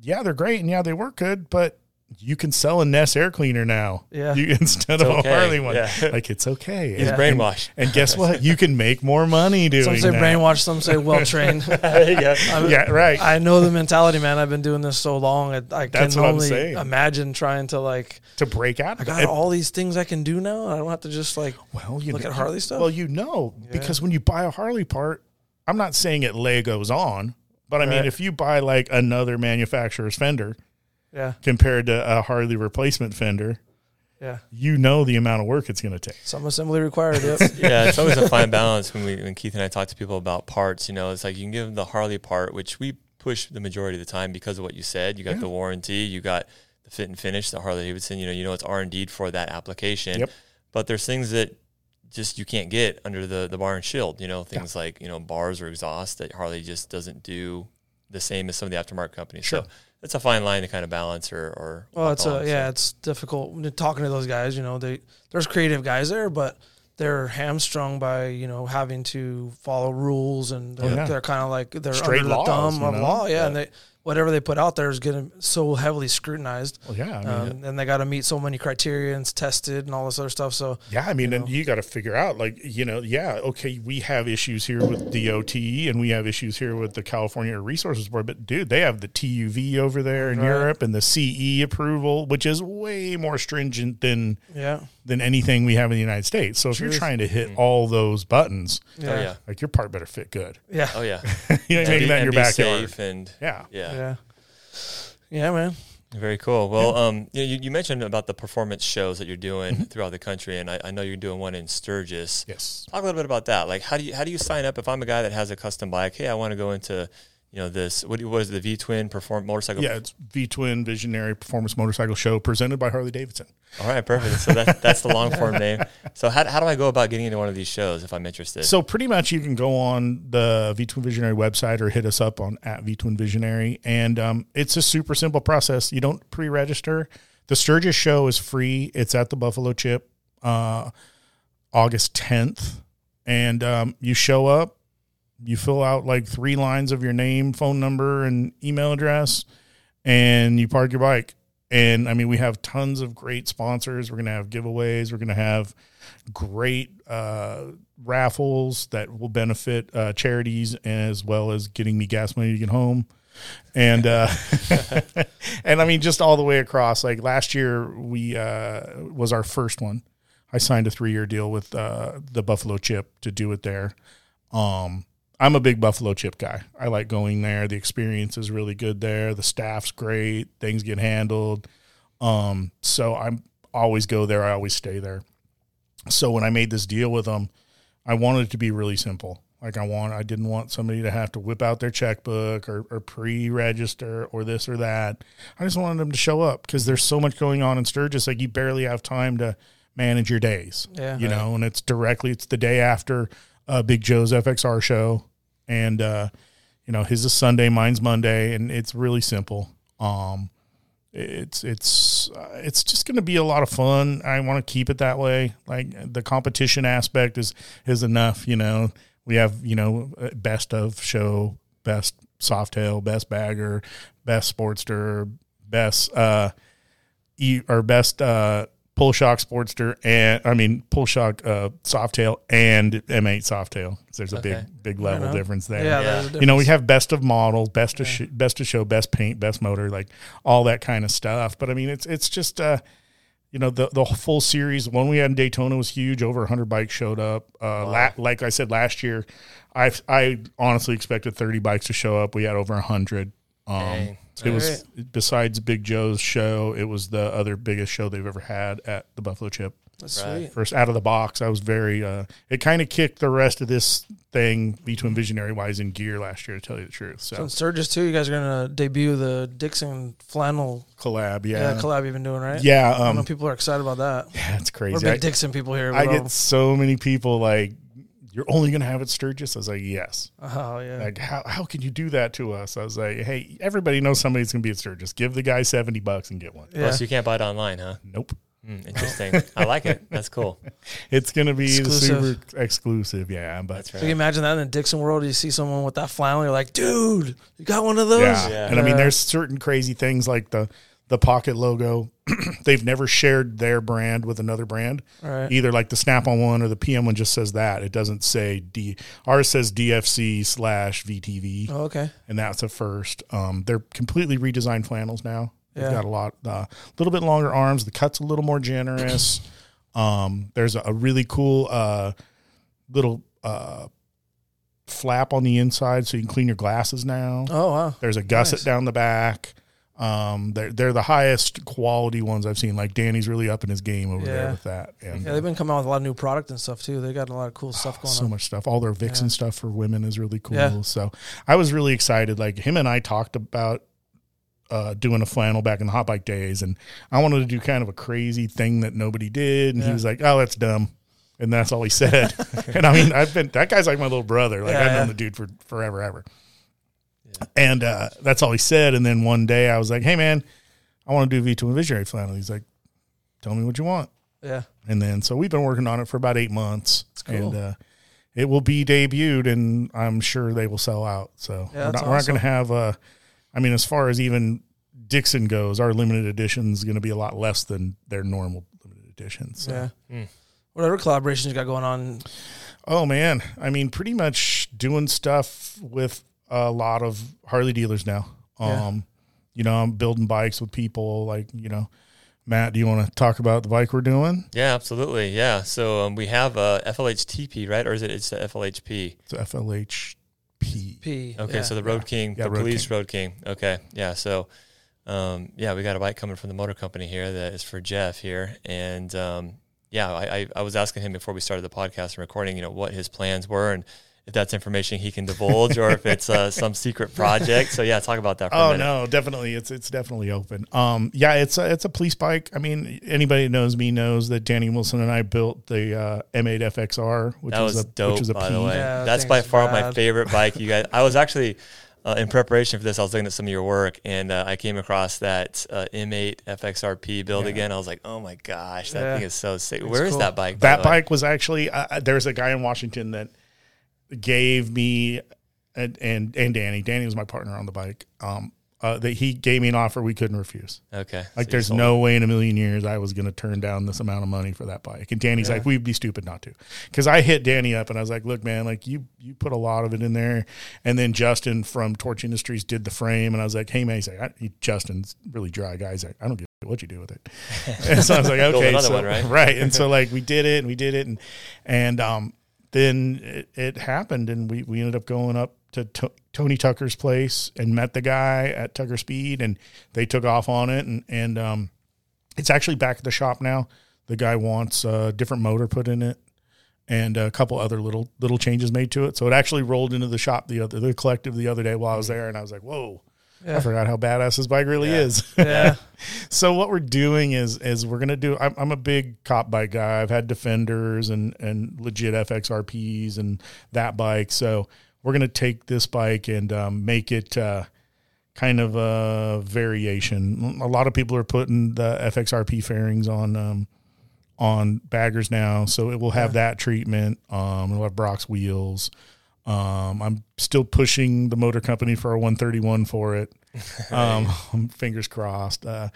yeah, they're great and yeah, they work good, but you can sell a Ness air cleaner now Yeah. you, instead It's of okay. a Harley one. Yeah. Like, it's okay. He's And- brainwashed. And guess what? You can make more money doing Some say that. brainwashed, some say well trained. yeah. Yeah, right. I know the mentality, man. I've been doing this so long. I, I That's can what I'm only imagine trying to like. to break out. I got it. all these things I can do now. I don't have to just like. Well, you Look know, at Harley stuff? Well, you know, because when you buy a Harley part, I'm not saying it Legos on, but I mean, if you buy like another manufacturer's fender Yeah, compared to a Harley replacement fender, yeah. you know the amount of work it's going to take. Some assembly required. Yep. yeah, it's always a fine balance when we when Keith and I talk to people about parts. You know, it's like you can give them the Harley part, which we push the majority of the time because of what you said. You got Yeah. the warranty, you got the fit and finish, the Harley Davidson. You know, you know it's R and D for that application. Yep. But there's things that just you can't get under the the bar and shield. You know, things like you know bars or exhaust that Harley just doesn't do the same as some of the aftermarket companies. Sure. So it's a fine line to kind of balance or or Well, walk it's a along, yeah, so. it's difficult talking to those guys. You know, they there's creative guys there, but they're hamstrung by you know having to follow rules and they're, yeah. they're kind of like they're Straight under laws, the thumb you of know? law. Yeah, Yeah. and they whatever they put out there is getting so heavily scrutinized. Well, yeah, I mean, Um, and they got to meet so many criteria and it's tested and all this other stuff. So yeah, I mean, you and you got to figure out, like, you know, yeah, okay, we have issues here with DOT and we have issues here with the California Resources Board, but dude, they have the TUV over there in Right. Europe and the CE approval, which is way more stringent than yeah, than anything we have in the United States. So if you're trying to hit all those buttons, yeah, Oh yeah. like your part better fit good. yeah, Oh yeah. you know, And making be- that in your backyard. safe and Yeah. yeah. Yeah, yeah, man. Very cool. Well, um, you, you you mentioned about the performance shows that you're doing Mm-hmm. throughout the country, and I, I know you're doing one in Sturgis. Yes. Talk a little bit about that. Like, how do you how do you sign up if I'm a guy that has a custom bike? Hey, I want to go into, you know, this. What, do- what is it, the V Twin Perform Motorcycle? Yeah, it's V Twin Visionary Performance Motorcycle Show presented by Harley Davidson. All right, perfect. So that, that's the long form name. So how, how do I go about getting into one of these shows if I'm interested? So pretty much you can go on the V Twin Visionary website or hit us up on at V Twin Visionary, and um, it's a super simple process. You don't pre-register. The Sturgis show is free. It's at the Buffalo Chip, uh, August tenth, and um, you show up. You fill out like three lines of your name, phone number, and email address, and you park your bike. And I mean, we have tons of great sponsors. We're gonna have giveaways. We're gonna have great uh, raffles that will benefit uh, charities as well as getting me gas money to get home. And uh, and I mean, just all the way across. Like last year, we uh, was our first one. I signed a three year deal with uh, the Buffalo Chip to do it there. Um, I'm a big Buffalo Chip guy. I like going there. The experience is really good there. The staff's great. Things get handled. Um, so I'm always go there. I always stay there. So when I made this deal with them, I wanted it to be really simple. Like I want, I didn't want somebody to have to whip out their checkbook or, or pre-register or this or that. I just wanted them to show up because there's so much going on in Sturgis. Like you barely have time to manage your days. Yeah. you know, and it's directly. It's the day after uh, Big Joe's FXR show, and uh, you know his is Sunday, mine's Monday, and it's really simple. Um, it's it's uh, it's just going to be a lot of fun. I want to keep it that way. Like the competition aspect is is enough. You know, we have you know uh, best of show, best softail, best bagger, best sportster, best uh, e or best uh pull shock sportster and I mean pull shock uh softail and M8 softail. There's a Okay. big big level difference there. Yeah, Yeah. there's a you know we have best of models best of sh- best of show best paint best motor like all that kind of stuff. But i mean it's it's just uh you know the the full series one we had in daytona was huge over 100 bikes showed up. Uh la- like i said last year i i honestly expected 30 bikes to show up. We had over 100 um Dang. It was besides Big Joe's show, it was the other biggest show they've ever had at the Buffalo Chip. That's Right. sweet. First out of the box, I was very. Uh, it kind of kicked the rest of this thing V Twin Visionary wise in gear last year, to tell you the truth. So So in Sturgis too, you guys are gonna debut the Dixxon flannel collab, yeah. yeah, collab you've been doing, right? yeah. I know Um, people are excited about that. yeah, it's crazy. We're crazy. big I, Dixxon people here. I get so many people like, "You're only gonna have it Sturgis." I was like, "Yes." oh yeah, Like, how how can you do that to us? I was like, "Hey, everybody knows somebody's gonna be at Sturgis. Give the guy seventy bucks and get one." yeah. Oh, so you can't buy it online, huh? Nope. Hmm, interesting. I like it. That's cool. It's gonna be the Exclusive. super exclusive, yeah. But That's So you right. imagine that in the Dixxon world, you see someone with that flannel, you're like, dude, you got one of those? yeah. Yeah. and I mean, there's certain crazy things like the the pocket logo. They've never shared their brand with another brand. Right. Either like the Snap on one or the PM one just says that. It doesn't say D. Ours says DFC slash VTV, Oh, okay. and that's a first. Um, they're completely redesigned flannels now. They've Yeah. got a lot, a uh, little bit longer arms. The cut's a little more generous. um, there's a, a really cool uh, little uh, flap on the inside, so you can clean your glasses now. Oh wow. There's a gusset Nice. down the back. Um, they're they're the highest quality ones I've seen. Like Danny's really up in his game over there with that, and Yeah, they've been coming out with a lot of new product and stuff too. They got a lot of cool stuff going so on. much stuff. All their Vixen Yeah. stuff for women is really cool. Yeah. So I was really excited. Like him and I talked about uh, doing a flannel back in the hot bike days, and I wanted to do kind of a crazy thing that nobody did, and he was like, "Oh, that's dumb." And that's all he said. and I mean, I've been that guy's like my little brother. Like Yeah, I've known the dude for forever, ever. And uh, that's all he said. And then one day I was like, "Hey, man, I want to do V Twin Visionary flannel." He's like, "Tell me what you want." Yeah. And then so we've been working on it for about eight months, cool. and uh, it will be debuted, and I'm sure they will sell out. So Yeah, we're that's not, we're not going to have a. I mean, as far as even Dixxon goes, our limited edition is going to be a lot less than their normal limited edition. So. Yeah. Mm. Whatever collaborations you got going on. Oh man, I mean, pretty much doing stuff with a lot of Harley dealers now. Yeah. Um, you know, I'm building bikes with people like you know. Matt, do you want to talk about the bike we're doing? Yeah, absolutely. Yeah. So um, we have a FLHTP, right? Or is it it's the FLHP? It's FLHP. P. Okay, yeah. so the Road King, Yeah, the Road police King. Road King. Okay, yeah. So, um, yeah, we got a bike coming from the motor company here that is for Jeff here, and um, yeah, I, I, I was asking him before we started the podcast and recording, you know, what his plans were and if that's information he can divulge or if it's uh, some secret project. So yeah, talk about that for Oh minute. no, definitely it's it's definitely open. Um, yeah, it's a, it's a police bike. I mean, anybody that knows me knows that Danny Wilson and I built the uh, M8 FXR, which that is was a dope, which is a by P. the way. Yeah, that That's by thing's far my favorite bike. You guys, I was actually uh, in preparation for this. I was looking at some of your work, and uh, I came across that uh, M8 FXRP build Yeah. again. I was like, oh my gosh, that Yeah. thing is so sick. Where is cool. that bike? That the way? bike was actually uh, there's a guy in Washington that gave me and and, and Danny. Danny was my partner on the bike. Um, uh, that he gave me an offer we couldn't refuse. Okay, Like, so there's no way in a million years I was going to turn down this amount of money for that bike. And Danny's Yeah. like, we'd be stupid not to. Because I hit Danny up and I was like, look, man, like you you put a lot of it in there. And then Justin from Torch Industries did the frame, and I was like, hey man, he's like, I, he, Justin's really dry guy. He's like, I don't give a what you do with it. and so I was like, okay, so- one, right? right. And so like we did it and we did it and and um then it, it happened and we we ended up going up to to- Tony Tucker's place and met the guy at Tucker Speed and they took off on it and and um it's actually back at the shop now. The guy wants a different motor put in it and a couple other little little changes made to it. So it actually rolled into the shop the other the collective the other day while I was there and I was like, "Whoa, I forgot how badass this bike really Yeah. is." Yeah. so what we're doing is is we're gonna do. I'm, I'm a big cop bike guy. I've had Defenders and and legit FXRPs and that bike. So we're gonna take this bike and um, make it uh, kind of a variation. A lot of people are putting the FXRP fairings on. Um, on baggers now, so it will have that treatment. Um, it'll have Brock's wheels. Um, I'm still pushing the motor company for a 131 for it. Um, fingers crossed. Uh,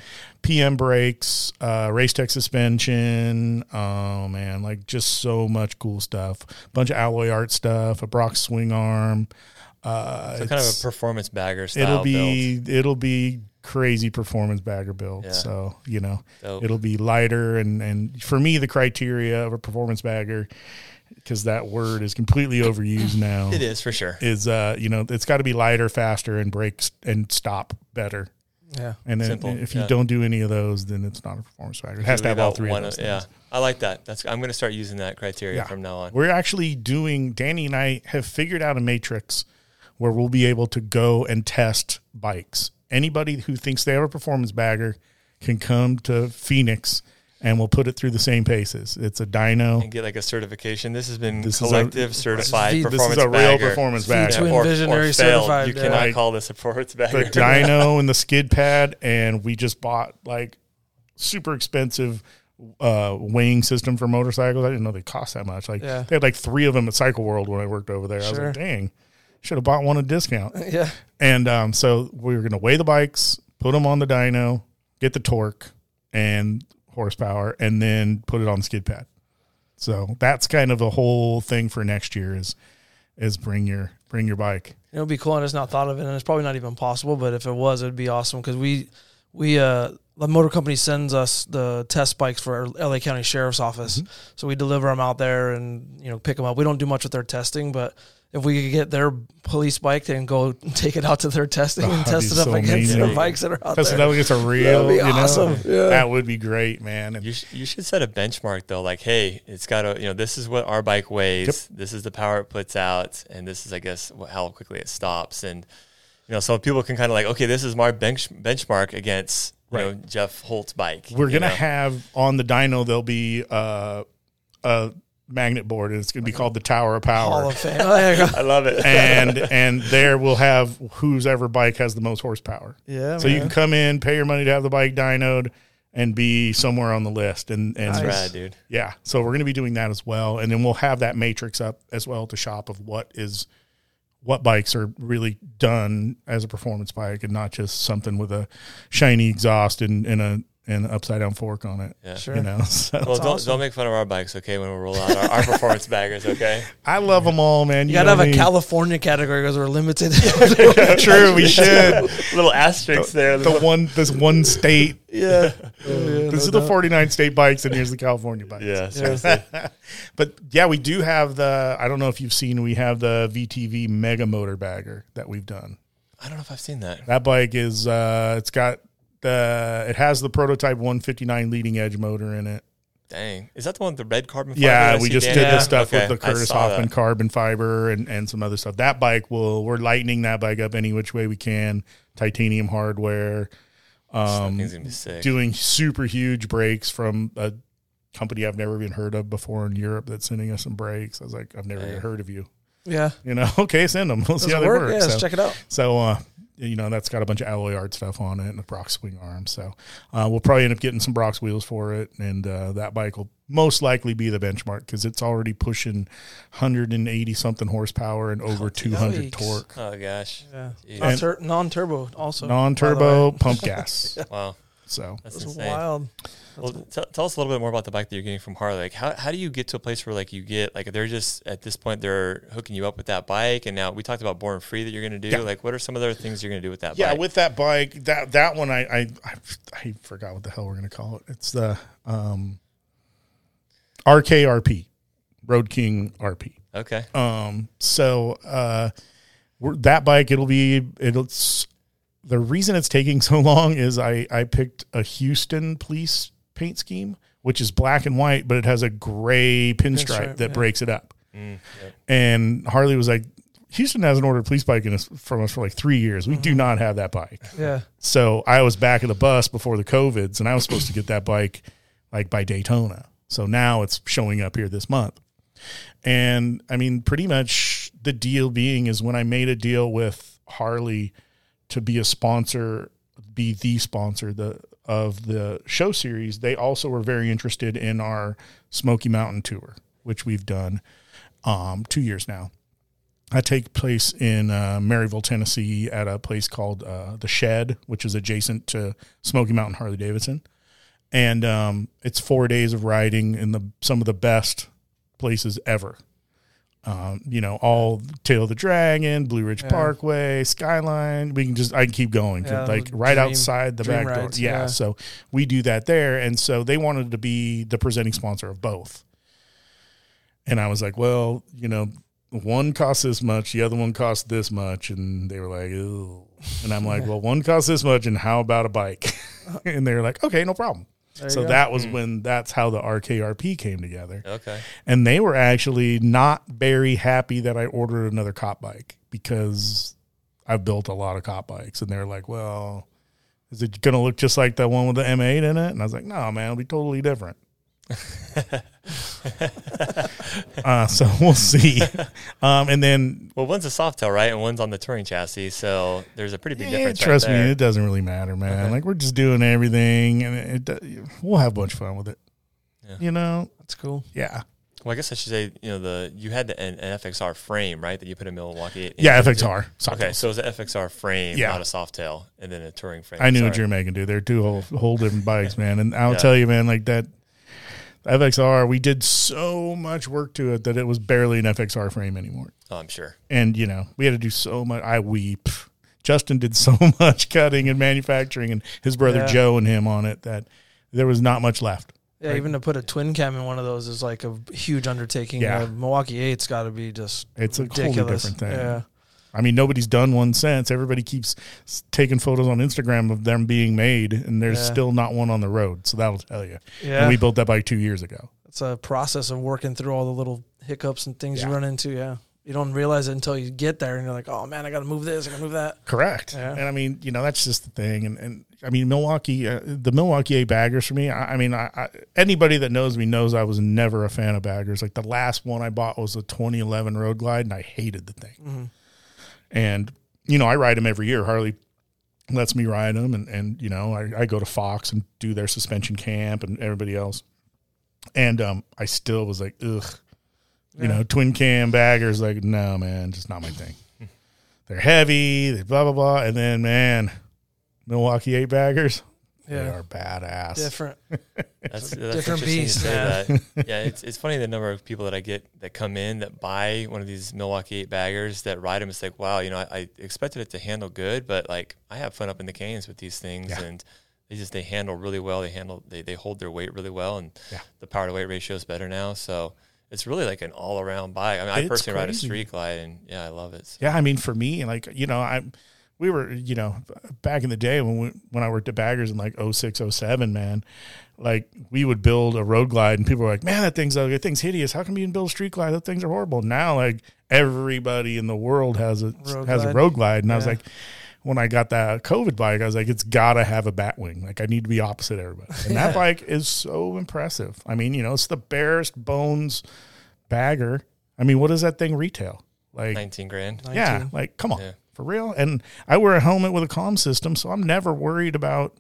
PM brakes, uh, race tech suspension. Oh man, like just so much cool stuff. A bunch of alloy art stuff. A Brock swing arm. Uh, So kind of a performance bagger style it'll build. be it'll be crazy performance bagger build. Yeah. So you know Dope. it'll be lighter and and for me the criteria of a performance bagger because that word is completely overused now. It is for sure. Is uh, you know, it's got to be lighter, faster, and brakes and stop better. Yeah. And then Simple, if you yeah. don't do any of those, then it's not a performance factor. It has to have all three one of those. Yeah. I like that. That's I'm going to start using that criteria Yeah. from now on. We're actually doing. Danny and I have figured out a matrix where we'll be able to go and test bikes. Anybody who thinks they have a performance bagger can come to Phoenix, and we'll put it through the same paces. It's a dyno. and get like a certification. This has been This is a- certified this is a real bagger. performance V-twin bagger. Twin Visionary certified, You yeah. cannot Like, call this a performance the bagger. dyno and the skid pad, and we just bought like super expensive uh, weighing system for motorcycles. I didn't know they cost that much. Like Yeah. they had like three of them at Cycle World when I worked over there. I was like, dang, should have bought one at discount. Yeah. And um, so we were going to weigh the bikes, put them on the dyno, get the torque and horsepower, and then put it on the skid pad. So that's kind of the whole thing for next year is is bring your bring your bike. It would be cool. I just not thought of it, and it's probably not even possible. But if it was, it'd be awesome because we we uh the motor company sends us the test bikes for our LA County Sheriff's Office, Mm-hmm. so we deliver them out there and you know pick them up. We don't do much with their testing, but if we could get their police bike and go take it out to their testing and test it up so against amazing. their bikes that are out That's there. that gets a real, be you know, awesome. Yeah. that would be great, man. And You, sh- you should set a benchmark though. Like, hey, it's got to, you know, this is what our bike weighs. This is the power it puts out, and this is, I guess, wh- how quickly it stops. And you know, so people can kind of like, okay, this is my bench benchmark against you know Jeff Holt's bike. we're gonna know? have on the dyno there'll be uh, a magnet board, and it's gonna be called the Tower of Power. Hall Power. of Fame. Oh, there you go. I love it. and and there we'll have whose ever bike has the most horsepower. Yeah, So you can come in, pay your money to have the bike dynoed, and be somewhere on the list. And and Nice. Rad, dude. yeah, so we're going to be doing that as well, and then we'll have that matrix up as well to shop of what is what bikes are really done as a performance bike, and not just something with a shiny exhaust and, and a and an upside down fork on it. Yeah. Sure. You know, so Well, don't, awesome. don't make fun of our bikes, okay? When we roll out our, our performance baggers, okay? I love them all, man. You You gotta know have me. a California category because we're limited. True, we should. Little asterisks there. The one, this one state. yeah. This is the 49 state bikes, and here's the California bikes. yeah, seriously. But yeah, we do have the. I don't know if you've seen. We have the VTV Mega Motor Bagger that we've done. I don't know if I've seen that. That bike is. uh It's got the. It has the prototype 159 leading edge motor in it. Dang, is that the one with the red carbon? fiber Yeah, we just Dan? did Yeah. the stuff Okay, with the I Curtis Hoffman that. carbon fiber and and some other stuff. That bike will. We're lightening that bike up any which way we can. Titanium hardware. That Um, gonna be sick. doing super huge brakes from a company I've never even heard of before in Europe that's sending us some brakes. I was like, I've never Dang. even heard of you. Yeah. You know, okay, send them. We'll see how it they work? work. Yeah, let's check it out. so, uh, you know, that's got a bunch of alloy art stuff on it and a Brock swing arm. So, uh, we'll probably end up getting some Brock's wheels for it. And, uh, that bike will most likely be the benchmark because it's already pushing 180 something horsepower and over 200 yikes. torque. oh gosh, Yeah. Non-tur- non-turbo also. non-turbo pump gas. wow, So, that's That's insane. wild. Well, t- tell us a little bit more about the bike that you're getting from Harley. Like, how, how do you get to a place where like you get like they're just at this point they're hooking you up with that bike, and now we talked about Born Free that you're going to do. Yeah. Like, what are some of the other things you're going to do with that? Bike? Yeah, bike? with that bike, that that one, I I I, I forgot what the hell we're gonna call it. It's the um, RKRP, Road King RP. okay, Um, so uh, we're, that bike, it'll be it'll. S- The reason it's taking so long is I I picked a Houston police paint scheme, which is black and white, but it has a gray pinstripe, Pinstripe, that yeah. breaks it up. Mm, yep. And Harley was like, Houston hasn't ordered a police bike in us, from us for like three years. We do not have that bike. Yeah. So I was back at the bus before the COVIDs, and I was supposed to get that bike like by Daytona. So now it's showing up here this month. And I mean, pretty much the deal being is when I made a deal with Harley to be a sponsor, be the sponsor the of the show series, they also were very interested in our Smoky Mountain tour, which we've done um, two years now. That takes place in uh, Maryville, Tennessee, at a place called uh, the Shed, which is adjacent to Smoky Mountain Harley Davidson, and um, it's four days of riding in the some of the best places ever. Um, you know, all Tail of the Dragon, Blue Ridge Yeah. Parkway, Skyline. We can just I can keep going, Yeah, like right dream- outside the back door. Yeah, yeah. so we do that there, and so they wanted to be the presenting sponsor of both. And I was like, well, you know, one costs this much, the other one costs this much, and they were like, ooh. And I'm like, well, one costs this much, and how about a bike? and they were like, okay, no problem. There So go. that was hmm. when that's how the RKRP came together. Okay. And they were actually not very happy that I ordered another cop bike because I've built a lot of cop bikes. And they're like, well, is it going to look just like that one with the M8 in it? And I was like, no, man, it'll be totally different. uh, so we'll see. Um, and then, Well, one's a soft tail, right, and one's on the touring chassis, so there's a pretty big eh, difference. trust right me, there. it doesn't really matter, man. Okay. Like we're just doing everything, and it, it, we'll have a bunch of fun with it. Yeah. You know, That's cool. yeah, Well, I guess I should say, you know, the you had the, an, an FXR frame, right, that you put a Milwaukee. yeah. into. FXR. Soft Okay, tails. so it's an FXR frame, Yeah. not a soft tail, and then a touring frame. I knew what you were making, dude. They're two whole, whole different bikes, man. And I'll Yeah. tell you, man, like that FXR, we did so much work to it that it was barely an FXR frame anymore. Oh, I'm sure. And you know, we had to do so much. I weep. Justin did so much cutting and manufacturing, and his brother Yeah. Joe and him on it that there was not much left. Yeah, Right. even to put a twin cam in one of those is like a huge undertaking. Yeah. Uh, Milwaukee Eight's got to be just It's a ridiculous. totally different thing. Yeah, I mean, nobody's done one since. Everybody keeps taking photos on Instagram of them being made, and there's Yeah. still not one on the road. So that'll tell you. yeah. And we built that bike two years ago. it's a process of working through all the little hiccups and things Yeah. you run into. Yeah, you don't realize it until you get there, and you're like, oh man, I got to move this, I got to move that. Correct. Yeah. And I mean, you know, that's just the thing. And, and I mean, Milwaukee, uh, the Milwaukee A baggers for me, I, I mean, I, I, anybody that knows me knows I was never a fan of baggers. Like the last one I bought was a 2011 Road Glide, and I hated the thing. Mhm. And, you know, I ride them every year. Harley lets me ride them. And, and you know, I, I go to Fox and do their suspension camp and everybody else. And um, I still was like, ugh. You Yeah. know, twin cam baggers, like, no, man, just not my thing. They're heavy, they blah, blah, blah. And then, man, Milwaukee 8 baggers, they Yeah, are badass. different. That's, that's different beast, yeah. that. yeah, it's, it's funny the number of people that I get that come in that buy one of these Milwaukee eight baggers that ride them. It's like, wow, you know, I, I expected it to handle good, but like I have fun up in the canes with these things, Yeah. and they just they handle really well. They handle they, they hold their weight really well, and Yeah. the power to weight ratio is better now. So it's really like an all around bike. I mean, I It's personally ride a street glide, and yeah, I love it. So, Yeah, I mean, for me, like you know, I we were you know back in the day when we, when I worked at Baggers in like 06, 07, man, like we would build a road glide, and people were like, "Man, that thing's ugly. That thing's hideous. How come you can build a street glide? Those things are horrible." Now, like everybody in the world has a Road has a glide. road glide, and I was like. When I got that COVID bike, I was like, it's got to have a bat wing. Like, I need to be opposite everybody. And that Yeah. bike is so impressive. I mean, you know, it's the barest bones bagger. I mean, what does that thing retail? Like, nineteen grand. yeah, 19. like come on, Yeah. For real. And I wear a helmet with a comm system, so I'm never worried about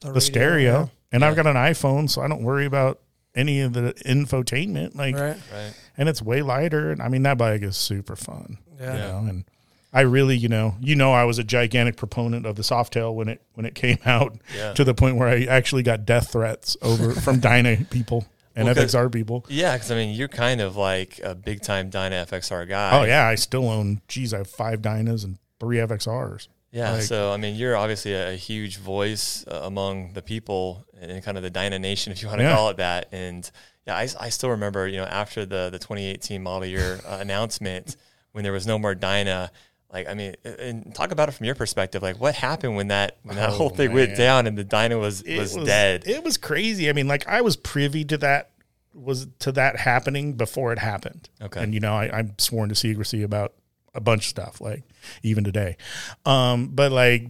the radio, stereo. And I've got an iPhone, so I don't worry about any of the infotainment. Like. Right. Right. and it's way lighter. And I mean, that bike is super fun. Yeah. You know, and I really, you know, you know, I was a gigantic proponent of the Softail when it when it came out Yeah. to the point where I actually got death threats over from Dyna people and Well, 'cause- FXR people. Yeah, because I mean, you're kind of like a big time Dyna FXR guy. Oh yeah, I still own. Geez, I have five Dynas and three FXRs. Yeah, Like- so I mean, you're obviously a, a huge voice uh, among the people in kind of the Dyna Nation, if you want to Yeah. call it that. And yeah, I, I still remember, you know, after the the 2018 model year uh, announcement, when there was no more Dyna. Like, I mean, and talk about it from your perspective. Like, what happened when that when that Oh, whole thing went down and the Dyna was it was, dead? It was crazy. I mean, like I was privy to that was to that happening before it happened. Okay. And you know, I, I'm sworn to secrecy about a bunch of stuff, like even today. Um, but like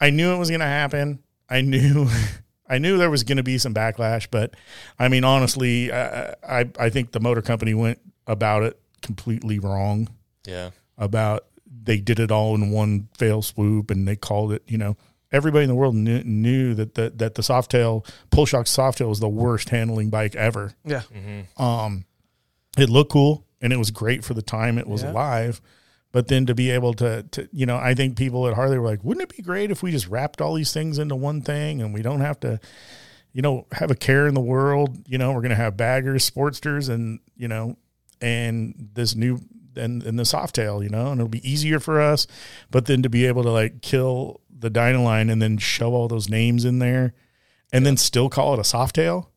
I knew it was gonna happen. I knew I knew there was gonna be some backlash, but I mean honestly, I I, I think the motor company went about it completely wrong yeah, about they did it all in one fail swoop and they called it, you know, everybody in the world knew, knew that the, that the Softail, Pull Shock Softail was the worst handling bike ever. Yeah. Um, it looked cool and it was great for the time it was Yeah. alive. But then to be able to, to, you know, I think people at Harley were like, wouldn't it be great if we just wrapped all these things into one thing and we don't have to, you know, have a care in the world? You know, we're going to have baggers, sportsters, and, you know, and this new, and, and the Softail, you know, and it'll be easier for us. But then to be able to like kill the Dynaline and then show all those names in there and then still call it a Softail.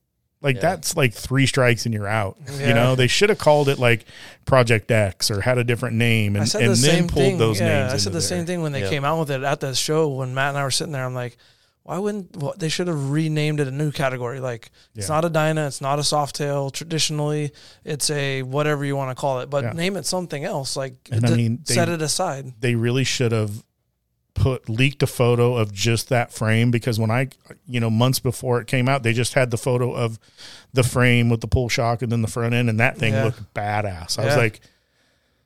Like Yeah. that's like three strikes and you're out. Yeah. You know, they should have called it like Project X or had a different name and, I said and the then same pulled thing. those yeah, names. I said the same thing when they came out with it at the show. When Matt and I were sitting there, I'm like, why wouldn't well, they should have renamed it a new category? Like it's not a Dyna, it's not a Softail. Traditionally, it's a whatever you want to call it, but name it something else. Like And I mean, they- set it aside. They really should have put leaked a photo of just that frame because when I, you know, months before it came out, they just had the photo of the frame with the pull shock and then the front end, and that thing Yeah. looked badass. I was like,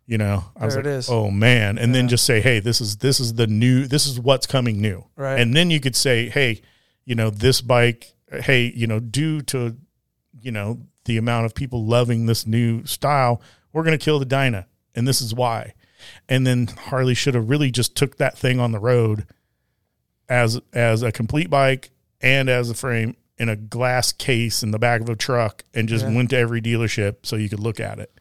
you know, I was like, it is. oh man, and then just say, hey, this is this is the new, this is what's coming new, Right. and then you could say, hey, you know, this bike, hey, you know, due to, you know, the amount of people loving this new style, we're going to kill the Dyna, and this is why. And then Harley should have really just took that thing on the road as as a complete bike and as a frame in a glass case in the back of a truck and just Yeah. went to every dealership so you could look at it.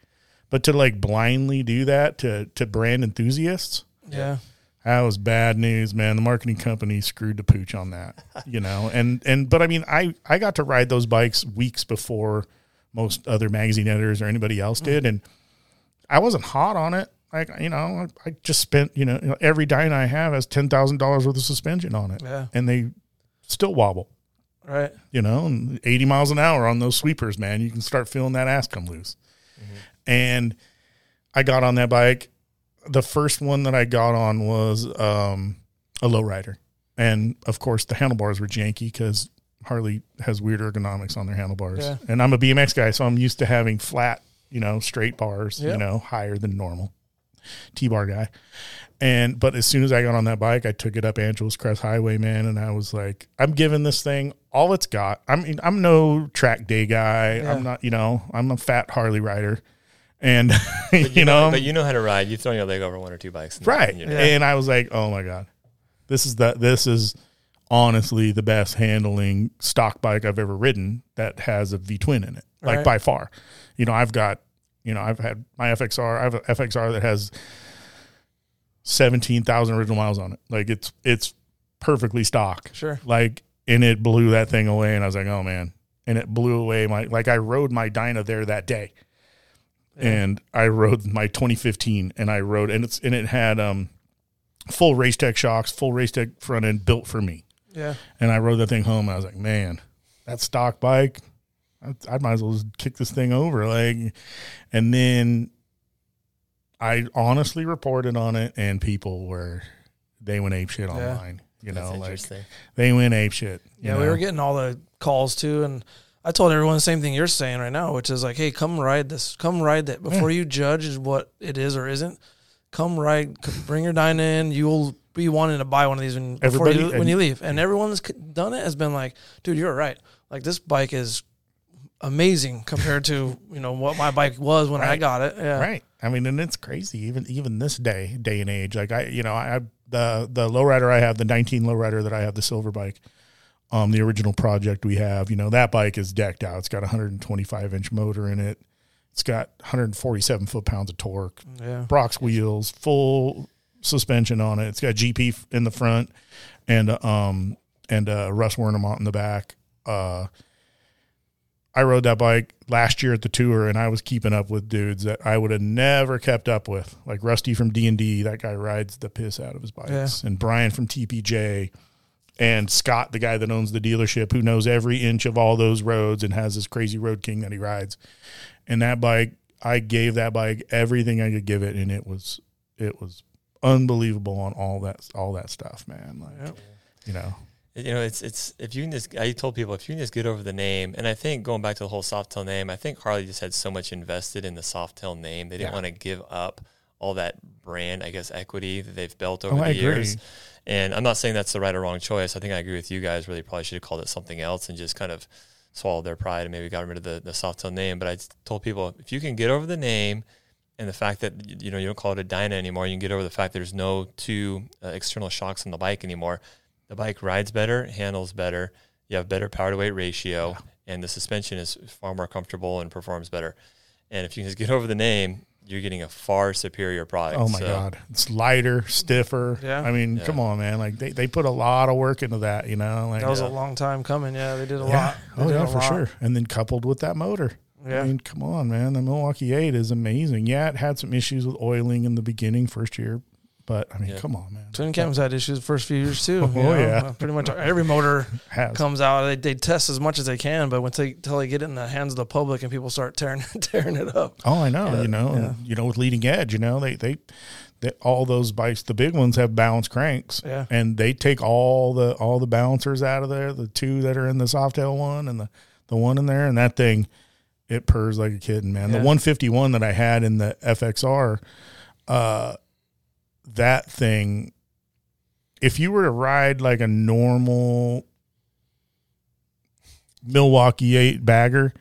But to like blindly do that to to brand enthusiasts, Yeah. that was bad news, man. The marketing company screwed the pooch on that, you know. And and but I mean, I I got to ride those bikes weeks before most other magazine editors or anybody else mm. did, and I wasn't hot on it. Like you know, I, I just spent you know every Dyna I have has ten thousand dollars worth of suspension on it, Yeah. and they still wobble. Right. You know, and eighty miles an hour on those sweepers, man. You can start feeling that ass come loose. And I got on that bike. The first one that I got on was um, a lowrider, and of course the handlebars were janky because Harley has weird ergonomics on their handlebars. Yeah. And I'm a BMX guy, so I'm used to having flat, you know, straight bars, Yeah. you know, higher than normal. T-bar guy. And but as soon as I got on that bike, I took it up Angeles Crest Highway, man, and I was like, I'm giving this thing all it's got. I mean, I'm no track day guy. Yeah. I'm not, you know, I'm a fat Harley rider. And But you, know, but you know how to ride. You've thrown your leg over one or two bikes, and- right. and Yeah. And I was like, oh my god, this is the this is honestly the best handling stock bike I've ever ridden that has a V twin in it, like Right. by far. You know, I've got, you know, I've had my FXR. I have a FXR that has seventeen thousand original miles on it. Like it's it's perfectly stock. Sure. Like, and it blew that thing away, and I was like, oh man, and it blew away my like I rode my Dyna there that day and I rode my 2015 and I rode and it's and it had um full race tech shocks, full race tech front end built for me. Yeah. And I rode that thing home and I was like, man, that stock bike, I, I might as well just kick this thing over. Like, and then I honestly reported on it and people were, they went ape shit Yeah. online. You That's know, like they went ape shit. you Yeah, we were getting all the calls too, and I told everyone the same thing you're saying right now, which is like, hey, come ride this, come ride that before you judge what it is or isn't. Come ride, bring your Dyna in. You'll be wanting to buy one of these when Everybody- you, when and- you leave, and everyone that's done it has been like, dude, you're right. Like this bike is amazing compared to you know what my bike was when I got it. Yeah, Right. I mean, and it's crazy even even this day day and age. Like I, you know, I the the lowrider I have, the 19 lowrider that I have, the silver bike, um, the original project we have. You know, that bike is decked out. It's got a 125 inch motor in it. It's got 147 foot pounds of torque. yeah, Brock's wheels, full suspension on it. It's got GP in the front and um and uh, Russ Wernimont in the back. Uh, I rode that bike last year at the tour, and I was keeping up with dudes that I would have never kept up with, like Rusty from D and D. That guy rides the piss out of his bikes, and Brian from TPJ, and Scott, the guy that owns the dealership, who knows every inch of all those roads and has this crazy Road King that he rides. And that bike, I gave that bike everything I could give it, and it was it was unbelievable on all that all that stuff, man. Like, Yep. you know, You know, it's it's if you can just I told people if you can just get over the name, and I think going back to the whole Softail name, I think Harley just had so much invested in the Softail name, they didn't Yeah. want to give up all that brand, I guess, equity that they've built over Oh, the I agree. years. And I'm not saying that's the right or wrong choice. I think I agree with you guys. Where they probably should have called it something else and just kind of swallowed their pride and maybe got rid of the the Softail name. But I told people if you can get over the name and the fact that you know you don't call it a Dyna anymore, you can get over the fact there's no two uh, external shocks on the bike anymore. The bike rides better, handles better. You have better power to weight ratio, and the suspension is far more comfortable and performs better. And if you can just get over the name, you're getting a far superior product. Oh my So, god, it's lighter, stiffer. Yeah. I mean, Yeah. come on, man. Like they, they put a lot of work into that. You know, like That was Yeah. a long time coming. Yeah, they did a yeah. lot. They Oh yeah, for lot. sure. And then coupled with that motor. Yeah. I mean, come on, man. The Milwaukee Eight is amazing. Yeah, it had some issues with oiling in the beginning, first year, but I mean, Yeah. come on, man. Twin Cam's had issues the first few years too. Oh, you know? yeah. pretty much every motor Has. comes out. They, they test as much as they can, but when they until they get it in the hands of the public and people start tearing tearing it up. Oh, I know. Yeah, you know, yeah. you know, with leading edge, you know, they, they, they, all those bikes, the big ones have balanced cranks, Yeah. and they take all the all the balancers out of there. The two that are in the Softail one and the the one in there, and that thing, it purrs like a kitten, man. Yeah. The 151 that I had in the FXR, uh, that thing, if you were to ride like a normal Milwaukee eight bagger,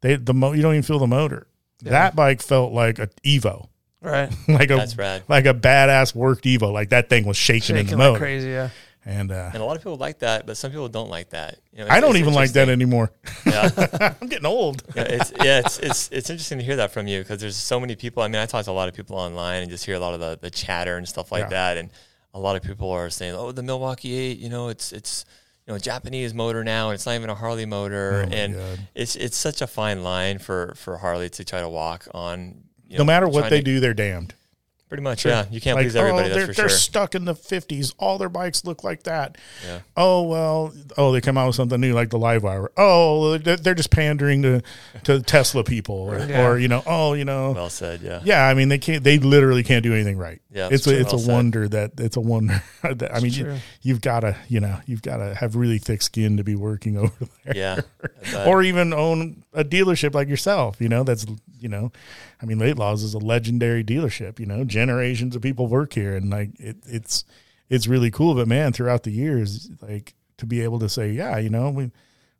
they the mo you don't even feel the motor. Yeah. That bike felt like a Evo, Right, like a That's rad. like a badass worked Evo. Like that thing was shaking, in the shaking like motor, crazy. Yeah, and uh, And a lot of people like that, but some people don't like that. You know, I don't even like that anymore. Yeah. I'm getting old. yeah, it's yeah, it's it's it's interesting to hear that from you because there's so many people. I mean, I talk to a lot of people online and just hear a lot of the, the chatter and stuff like Yeah. that. And a lot of people are saying, "Oh, the Milwaukee Eight, you know, it's it's you know a Japanese motor now, and it's not even a Harley motor." Oh and God. it's it's such a fine line for for Harley to try to walk on. No know, matter what they to- do, they're damned. Pretty much, yeah. You can't Like, please everybody. oh, that's they're, for they're sure. stuck in the 50s. All their bikes look like that. Yeah. Oh, well, oh, they come out with something new like the Live Wire. Oh, they're they're just pandering to, to Tesla people. Or, Yeah. or, you know, oh, you know. Well said. Yeah. yeah, I mean, they can't, they literally can't do anything right. Yeah, It's a, it's Well a said. wonder that, it's a wonder. that, I mean, you, you've got to, you know, you've got to have really thick skin to be working over there. Yeah. Or even own a dealership like yourself, you know, that's, you know, I mean, Laidlaw's is a legendary dealership, you know, generations of people work here and like it, it's, it's really cool. But man, throughout the years, like to be able to say, yeah, you know, we,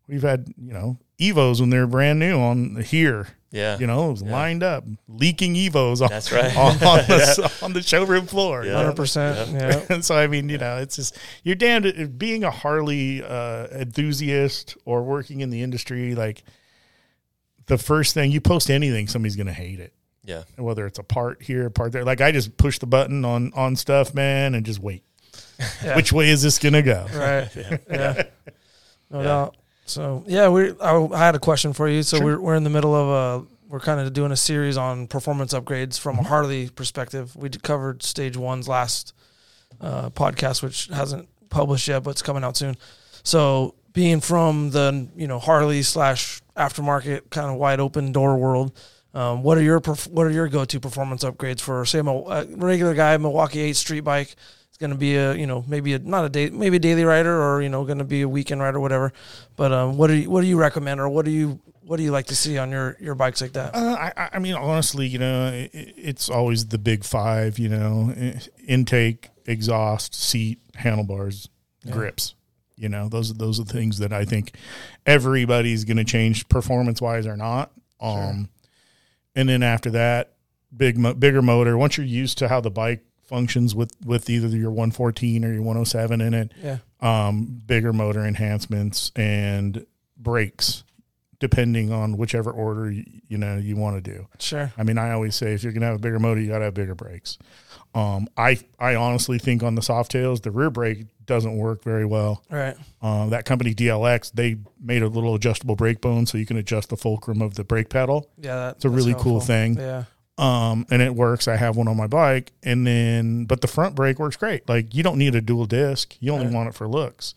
we've had, you know, Evos when they're brand new on here, yeah. you know, it was lined up, leaking Evos on, That's right. on, on, the, on the showroom floor. you Yeah. hundred percent. Yeah, and so I mean, you know, it's just you're damned being a Harley uh, enthusiast or working in the industry. Like the first thing you post anything, somebody's gonna hate it. yeah. Whether it's a part here, a part there. Like I just push the button on on stuff, man, and just wait. Yeah. Which way is this gonna go? right. Yeah, no Yeah. doubt. So yeah, we I, I had a question for you. So Sure. we're we're in the middle of a we're kind of doing a series on performance upgrades from Mm-hmm. a Harley perspective. We covered stage one's last uh, podcast, which hasn't published yet, but it's coming out soon. So being from the you know Harley slash aftermarket kind of wide open door world, um, what are your what are your go to performance upgrades for say a regular guy Milwaukee Eight street bike? It's going to be a you know maybe a not a day maybe a daily rider or you know going to be a weekend rider whatever. But um, what do you what do you recommend or what do you what do you like to see on your your bikes like that? Uh, I, I mean, honestly, you know, it, it's always the big five. You know, intake, exhaust, seat, handlebars, grips. You know, those are those are the things that I think everybody's going to change performance wise or not. Um, and then after that, big bigger motor. Once you're used to how the bike functions with with either your 114 or your 107 in it, Yeah, um, bigger motor enhancements and brakes, depending on whichever order you, you know you want to do. sure. I mean, I always say if you're gonna have a bigger motor, you gotta have bigger brakes. Um, I I honestly think on the soft tails, the rear brake doesn't work very well. Right. Um, that company DLX, they made a little adjustable brake bone so you can adjust the fulcrum of the brake pedal. Yeah, that, It's a really cool thing. Yeah. Um, and it works. I have one on my bike, and then but the front brake works great. Like you don't need a dual disc. You only Right. want it for looks.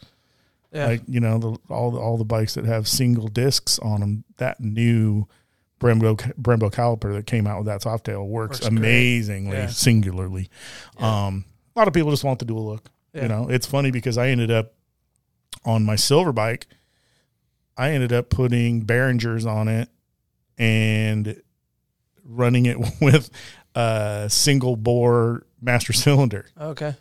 Yeah. Like you know, the, all the, all the bikes that have single discs on them, that new Brembo Brembo caliper that came out with that Softail works, Works amazingly Yeah. singularly. Um, a lot of people just want the dual look. Yeah. You know, it's funny because I ended up on my silver bike. I ended up putting Beringers on it and running it with a single bore master cylinder okay.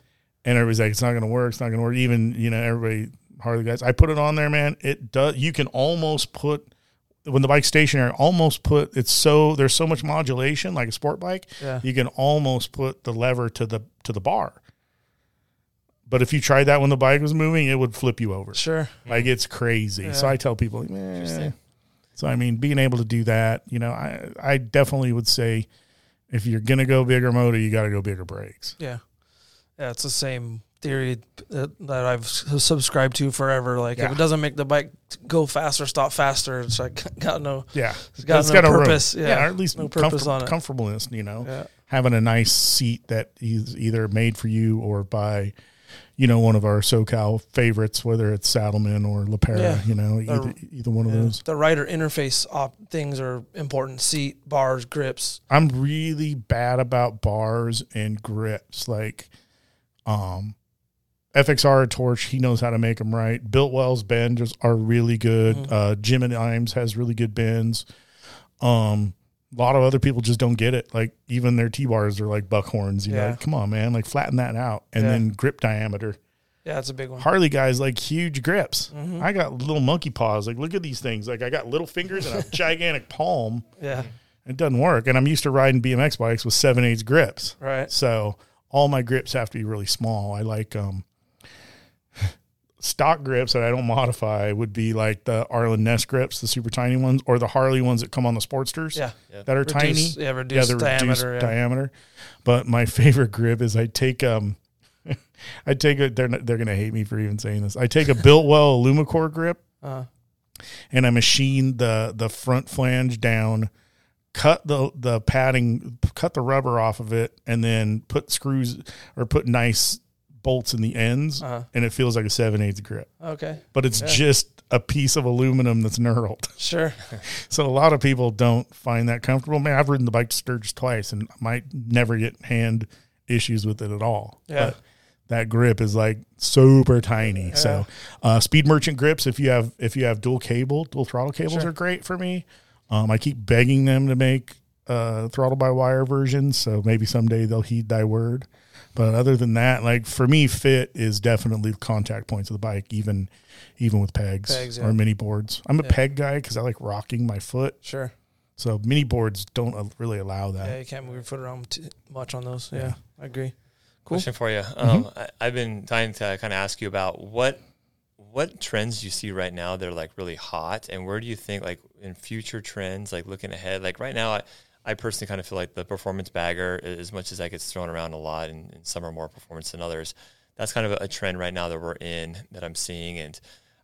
and everybody's like, it's not going to work. It's not going to work. Even, you know, everybody, Harley guys, I put it on there, man. It does, you can almost put, when the bike's stationary, almost put, it's so, there's so much modulation like a sport bike, Yeah. you can almost put the lever to the, to the bar. But if you tried that when the bike was moving, it would flip you over. Sure. Like it's crazy. So I tell people, like. So I mean, being able to do that, you know, I I definitely would say if you're gonna go bigger motor, you got to go bigger brakes. Yeah, yeah, it's the same theory that, that I've subscribed to forever. Like Yeah. if it doesn't make the bike go faster, stop faster. It's like got no, Yeah, it's got no a room. purpose. Yeah, or at least no purpose on it. comfortableness. You know, yeah, having a nice seat that is either made for you or by, you know, one of our SoCal favorites, whether it's Saddlemen or LePera. Yeah. You know, Or- either, either one of those. The rider interface op- things are important. Seat, bars, grips. I'm really bad about bars and grips. Like, um, FXR Torch, he knows how to make them right. Biltwell's bends are really good. Mhm. Uh, Jim and Imes has really good bends. Um, a lot of other people just don't get it. Like even their T bars are like buckhorns. You Yeah. know, come on, man, like flatten that out. And Yeah. then grip diameter. Yeah, that's a big one. Harley guys like huge grips. Mhm. I got little monkey paws. Like look at these things. Like I got little fingers and a gigantic palm. Yeah, It doesn't work. And I'm used to riding BMX bikes with seven eighths grips. right. So all my grips have to be really small. I like um stock grips that I don't modify would be like the Arlen Ness grips, the super tiny ones, or the Harley ones that come on the Sportsters Yeah, that are Reduce- tiny. Yeah, Yeah, reduce the diameter. reduced yeah. diameter. But my favorite grip is I take um I take a they're not, they're gonna hate me for even saying this. I take a Biltwell Alumicore grip Uh, and I machine the the front flange down, cut the the padding, cut the rubber off of it, and then put screws or put nice bolts in the ends, uh, and it feels like a seven eighths grip. okay, But it's Yeah. just a piece of aluminum that's knurled. sure. So a lot of people don't find that comfortable. Man, I've ridden the bike to Sturgis twice and I might never get hand issues with it at all. Yeah. But that grip is like super tiny. Yeah. So uh, speed merchant grips, if you have if you have dual cable, dual throttle cables Sure. are great for me. Um, I keep begging them to make uh, throttle by wire versions, so maybe someday they'll heed thy word. But other than that, like for me, fit is definitely the contact points of the bike, even even with pegs, Pegs, yeah. or mini boards. I'm a Yeah. peg guy because I like rocking my foot. Sure. So mini boards don't uh, really allow that. Yeah, you can't move your foot around too much on those. Yeah, Yeah. I agree. Cool. Question for you. Um, I, I've been trying to kind of ask you about what what trends you see right now that are like really hot, and where do you think like in future trends, like looking ahead, like right now, I, I personally kind of feel like the performance bagger, as much as that gets thrown around a lot, and, and some are more performance than others. That's kind of a, trend right now that we're in that I'm seeing, and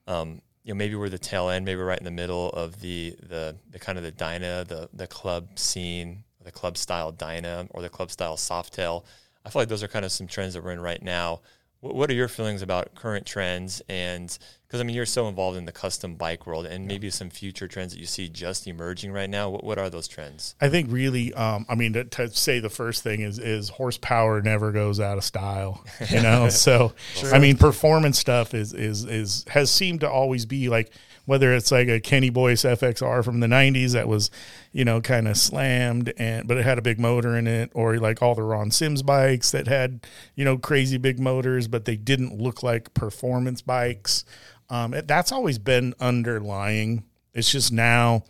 um, you know maybe we're the tail end, maybe right in the middle of the the the kind of the Dyna, the the club scene, the club style Dyna, or the club style soft tail. I feel like those are kind of some trends that we're in right now. What, what are your feelings about current trends? And because I mean, you're so involved in the custom bike world, and maybe some future trends that you see just emerging right now. What, what are those trends? I think really, um, I mean, to, to say the first thing is is horsepower never goes out of style, you know. so, I mean, performance stuff is is is has seemed to always be like whether it's like a Kenny Boyce FXR from the '90s that was, you know, kind of slammed and but it had a big motor in it, or like all the Ron Simms bikes that had you know crazy big motors, but they didn't look like performance bikes. Um, it, that's always been underlying. It's just now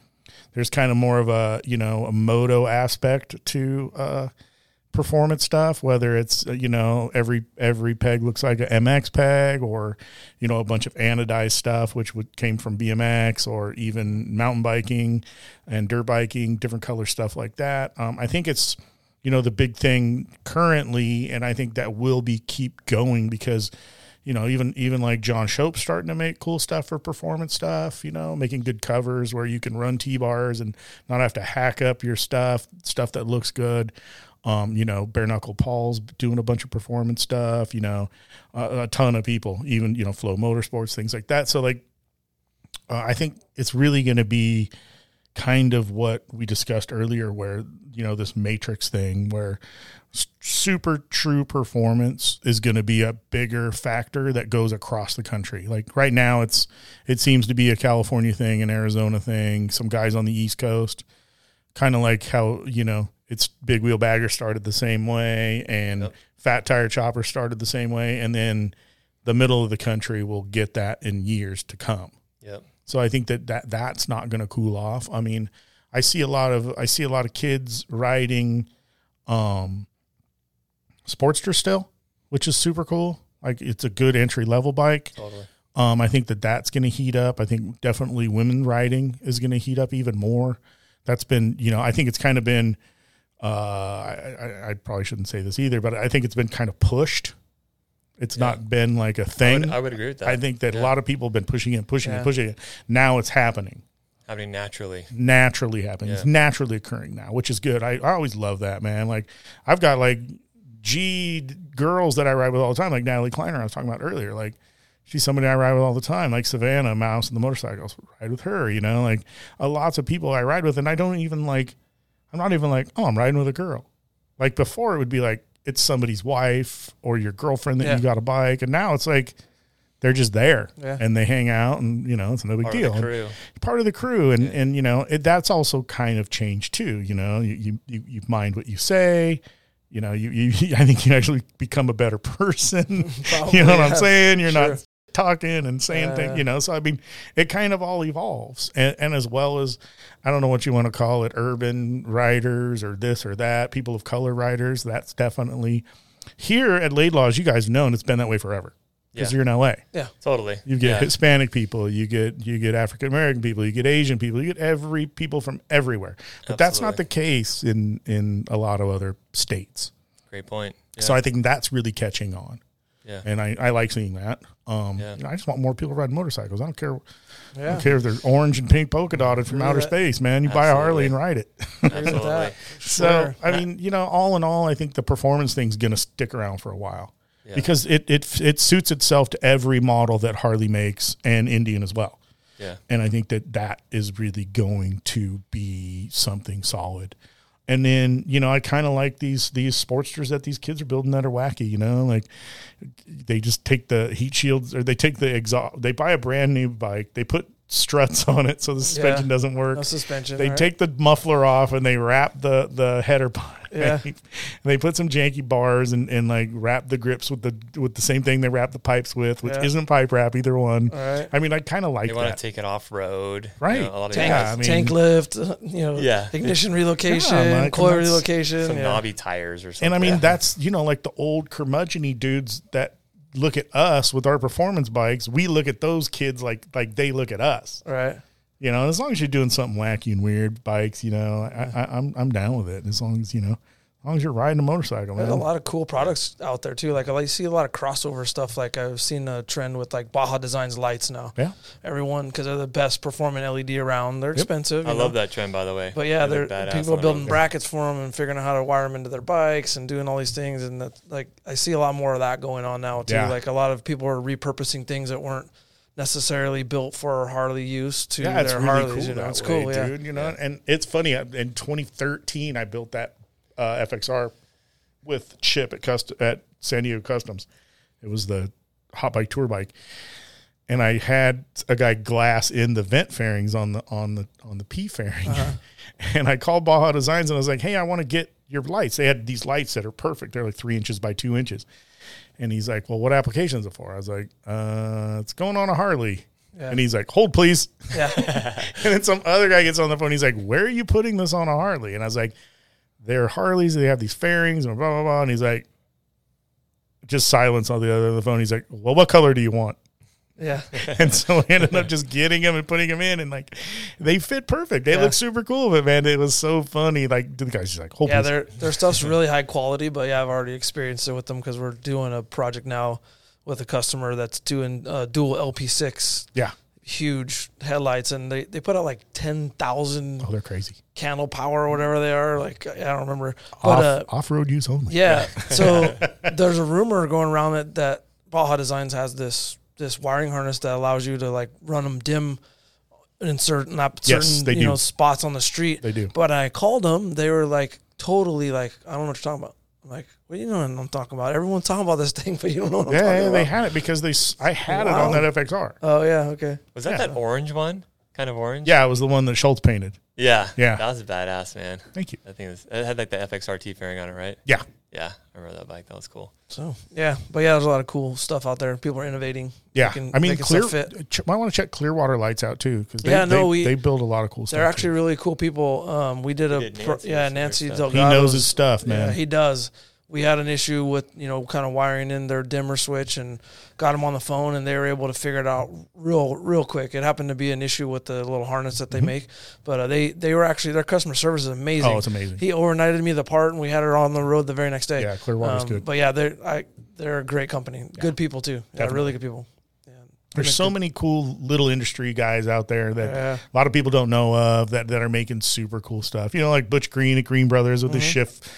there's kind of more of a you know a moto aspect to uh, performance stuff. Whether it's uh, you know every every peg looks like a MX peg, or you know a bunch of anodized stuff, which would came from BMX, or even mountain biking and dirt biking, different color stuff like that. Um, I think it's you know the big thing currently, and I think that will be keep going because you know, even even like John Shope starting to make cool stuff for performance stuff, you know, making good covers where you can run T bars and not have to hack up your stuff, stuff that looks good. Um, you know, bare knuckle Paul's doing a bunch of performance stuff, you know, uh, a ton of people, even, you know, Flo Motorsports, things like that. So, like, uh, I think it's really going to be kind of what we discussed earlier, where, you know, this matrix thing where super true performance is going to be a bigger factor that goes across the country. Like right now, it's it seems to be a California thing, an Arizona thing. Some guys on the East Coast, kind of like how you know it's big wheel bagger started the same way, and Yep. fat tire chopper started the same way, and then the middle of the country will get that in years to come. Yep. So I think that, that that's not going to cool off. I mean, I see a lot of I see a lot of kids riding um Sportster still, which is super cool. Like it's a good entry level bike. Totally. Um, I think that that's going to heat up. I think definitely women riding is going to heat up even more. That's been, you know, I think it's kind of been uh, I, I, I probably shouldn't say this either, but I think it's been kind of pushed. It's Yeah. not been like a thing. would, I would agree with that. I think that Yeah. a lot of people have been pushing it, pushing Yeah. it, pushing it. Now it's happening, happening naturally. naturally happening. It's naturally occurring now, which is good. I, I always love that, man. Like I've got like G girls that I ride with all the time, like Natalie Kleiner I was talking about earlier. Like she's somebody I ride with all the time, like Savannah Mouse and the motorcycles. Ride with her, you know, like uh, lots of people I ride with, and I don't even like. I'm not even like, oh, I'm riding with a girl. Like before, it would be like it's somebody's wife or your girlfriend that Yeah. you got a bike, and now it's like they're just there Yeah. and they hang out, and you know, it's no big Part of deal. the crew. Part of the crew, and and you know, it, that's also kind of changed too. You know, you you you, you mind what you say. You know, you, you I think you actually become a better person. Probably, you know what I'm saying? You're Sure. not talking and saying Yeah. things, you know. So I mean, it kind of all evolves, and, and as well as I don't know what you want to call it, urban writers or this or that, people of color writers. That's definitely here at Laidlaw, as you guys know, and it's been that way forever because Yeah. you're in LA. Yeah, totally. You get Yeah. Hispanic people, you get you get African American people, you get Asian people, you get every people from everywhere. But that's not the case in in a lot of other states. Great point. Yeah. So I think that's really catching on, yeah. and I, I like seeing that. Um, Yeah. you know, I just want more people riding motorcycles. I don't care. I don't care if they're orange and pink polka dotted from outer that. space. Man, you buy a Harley and ride it. Absolutely. So Sure. I mean, you know, all in all, I think the performance thing's going to stick around for a while Yeah. because it it it suits itself to every model that Harley makes and Indian as well. Yeah. and I think that that is really going to be something solid. And then you know I kind of like these these Sportsters that these kids are building that are wacky. You know, like they just take the heat shields or they take the exhaust. They buy a brand new bike. They put struts on it so the suspension Yeah. doesn't work. No suspension. They right? take the muffler off and they wrap the the header pipe. Yeah. and they put some janky bars and, and like wrap the grips with the with the same thing they wrap the pipes with, which Yeah. isn't pipe wrap either one. All right. I mean, I kind of like They want to take it off road. Right. You know, a lot of Tank, Yeah, guys, I mean- tank lift, uh, you know, Yeah. ignition relocation, Yeah, Mike, coil relocation. some yeah. knobby tires or something. And I mean, that's you know, like the old curmudgeony dudes that look at us with our performance bikes. We look at those kids like like they look at us. Right. You know, as long as you're doing something wacky and weird bikes, you know, I, I, I'm I'm down with it. As long as you know, as long as you're riding a motorcycle, There's a lot of cool products out there too. Like I see a lot of crossover stuff. Like I've seen a trend with like Baja Designs lights now. Yeah, Everyone because they're the best performing LED around. They're expensive. I you love that trend, by the way. But yeah, They they're people are building road. brackets for them and figuring out how to wire them into their bikes and doing all these things. And that, like, I see a lot more of that going on now too. Yeah. Like a lot of people are repurposing things that weren't necessarily built for Harley use to yeah, their really Harleys. cool. you know, that it's way, cool. Yeah. dude. You know, and it's funny. In 2013, I built that uh, FXR with Chip at cust- at San Diego Customs. It was the hot bike tour bike, and I had a guy glass in the vent fairings on the on the on the P fairing, and I called Baja Designs and I was like, "Hey, I want to get your lights." They had these lights that are perfect. They're like three inches by two inches, and he's like, "Well, what application is it for?" I was like, "Uh, it's going on a Harley." Yeah. And he's like, "Hold, please." Yeah. And then some other guy gets on the phone. He's like, "Where are you putting this on a Harley?" And I was like, "They're Harleys. They have these fairings and blah blah blah." And he's like, just silence on the other end of the phone. He's like, "Well, what color do you want?" Yeah. And so I ended up just getting them and putting them in, and like they fit perfect. They Yeah. look super cool, but man, it was so funny. Like the guy's just like, "Hold, Yeah, their their stuff's really high quality, but yeah, I've already experienced it with them because we're doing a project now with a customer that's doing uh, dual LP6 yeah." huge headlights, and they, they put out like 10,000 oh, they're crazy. candle power or whatever they are. Like I don't remember, Off but uh, off road use only. yeah. So there's a rumor going around that that Baja Designs has this this wiring harness that allows you to like run them dim in certain not certain Yes, they you do. know spots on the street. They do. But I called them. They were like totally like I don't know what you're talking about. I'm like, what do you know what I'm talking about? Everyone's talking about this thing, but you don't know what I'm Yeah, talking yeah, about. they had it because they. I had it on that FXR. oh yeah, okay. Was that Yeah. that orange one? Kind of orange? Yeah, it was the one that Schultz painted. Yeah. Yeah. That was a badass, man. Thank you. I think it, was, it had like the FXRT fairing on it, right? Yeah, Yeah. I remember that bike. That was cool. So yeah, but yeah, there's a lot of cool stuff out there. People are innovating. Yeah, making- I mean, clear. stuff fit. Ch- might want to check Clearwater Lights out too because they, Yeah, no, they, we- they build a lot of cool stuff. They're too. actually really cool people. Um, we did a did pro- yeah Nancy weird stuff. he knows his stuff, man. Yeah, he does. We had an issue with you know kind of wiring in their dimmer switch and got them on the phone and they were able to figure it out real real quick. It happened to be an issue with the little harness that they make, but uh, they they were actually their customer service is amazing. Mm-hmm. Oh, it's amazing. He overnighted me the part and we had it on the road the very next day. Yeah, Clearwater's Um, good. But yeah, they're I they're a great company, good people too. Yeah, Definitely. really good people. There's so many cool little industry guys out there that Yeah. a lot of people don't know of that, that are making super cool stuff. You know, like Butch Green at Green Brothers with Mm-hmm. the shift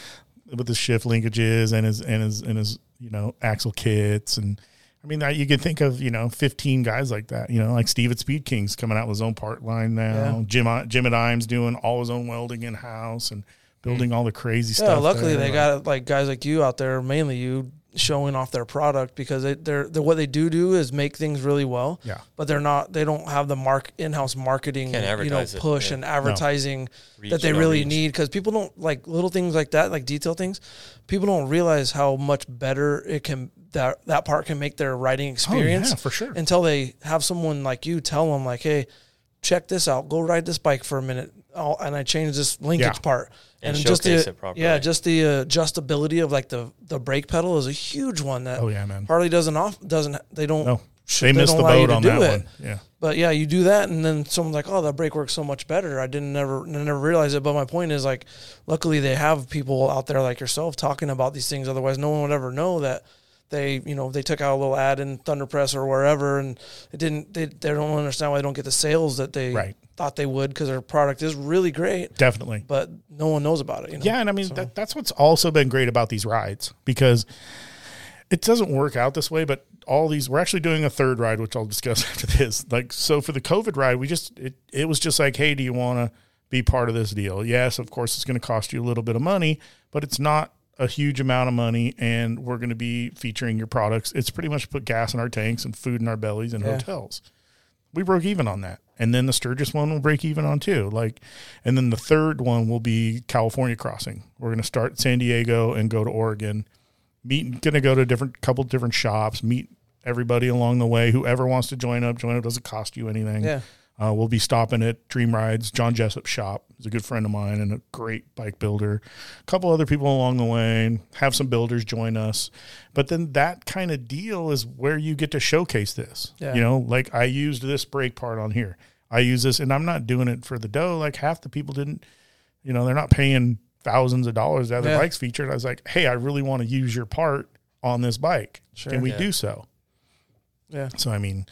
with the shift linkages and his and his and his you know axle kits and I mean that you could think of you know 15 guys like that. You know, like Steve at Speed Kings coming out with his own part line now. Yeah. Jim uh, Jim at Imes doing all his own welding in house and building hmm. all the crazy Yeah, stuff. luckily there. they got like guys like you out there, mainly you, showing off their product because they, they're, they're what they do do is make things really well. Yeah. but they're not. They don't have the mark in-house marketing, you know, advertise it, push yeah. and advertising Reach, that they really reach. need because people don't like little things like that, like detail things. People don't realize how much better it can that that part can make their riding Oh, experience yeah, for sure. until they have someone like you tell them like, hey, check this out, go ride this bike for a minute, I'll, and I changed this linkage Yeah. part. And just showcase the it properly. yeah, just the uh, adjustability of like the the brake pedal is a huge one that Oh yeah, man. Harley doesn't off doesn't they don't No, sh- they missed don't the allow you boat to on do that it. one. Yeah. But yeah, you do that, and then someone's like, "Oh, that brake works so much better." I didn't never never realize it. But my point is, like, luckily they have people out there like yourself talking about these things. Otherwise, no one would ever know that they, you know, they took out a little ad in Thunder Press or wherever, and it didn't. They, they don't understand why they don't get the sales that they Right. Thought they would because their product is really great, Definitely. but no one knows about it. You know? Yeah, and I mean that, that's what's also been great about these rides because it doesn't work out this way, but all these we're actually doing a third ride, which I'll discuss after this. Like so for the COVID ride, we just it, it was just like, hey, do you want to be part of this deal? Yes, of course it's going to cost you a little bit of money, but it's not a huge amount of money and we're going to be featuring your products. It's pretty much put gas in our tanks and food in our bellies and Yeah. hotels we broke even on that. And then the Sturgis one will break even on too. Like, and then the third one will be California crossing. We're going to start San Diego and go to Oregon. Meet, going to go to different couple different shops. Meet everybody along the way. Whoever wants to join up, join up. Doesn't cost you anything. Yeah. Uh, we'll be stopping at Dream Rides. John Jessup shop is a good friend of mine and a great bike builder. A couple other people along the way, have some builders join us. But then that kind of deal is where you get to showcase this. Yeah. You know, like I used this brake part on here. I use this, and I'm not doing it for the dough. Like half the people didn't, you know, they're not paying thousands of dollars to have their Yeah. bikes featured. I was like, hey, I really want to use your part on this bike. Sure. Can we Yeah. do so? Yeah. So I mean,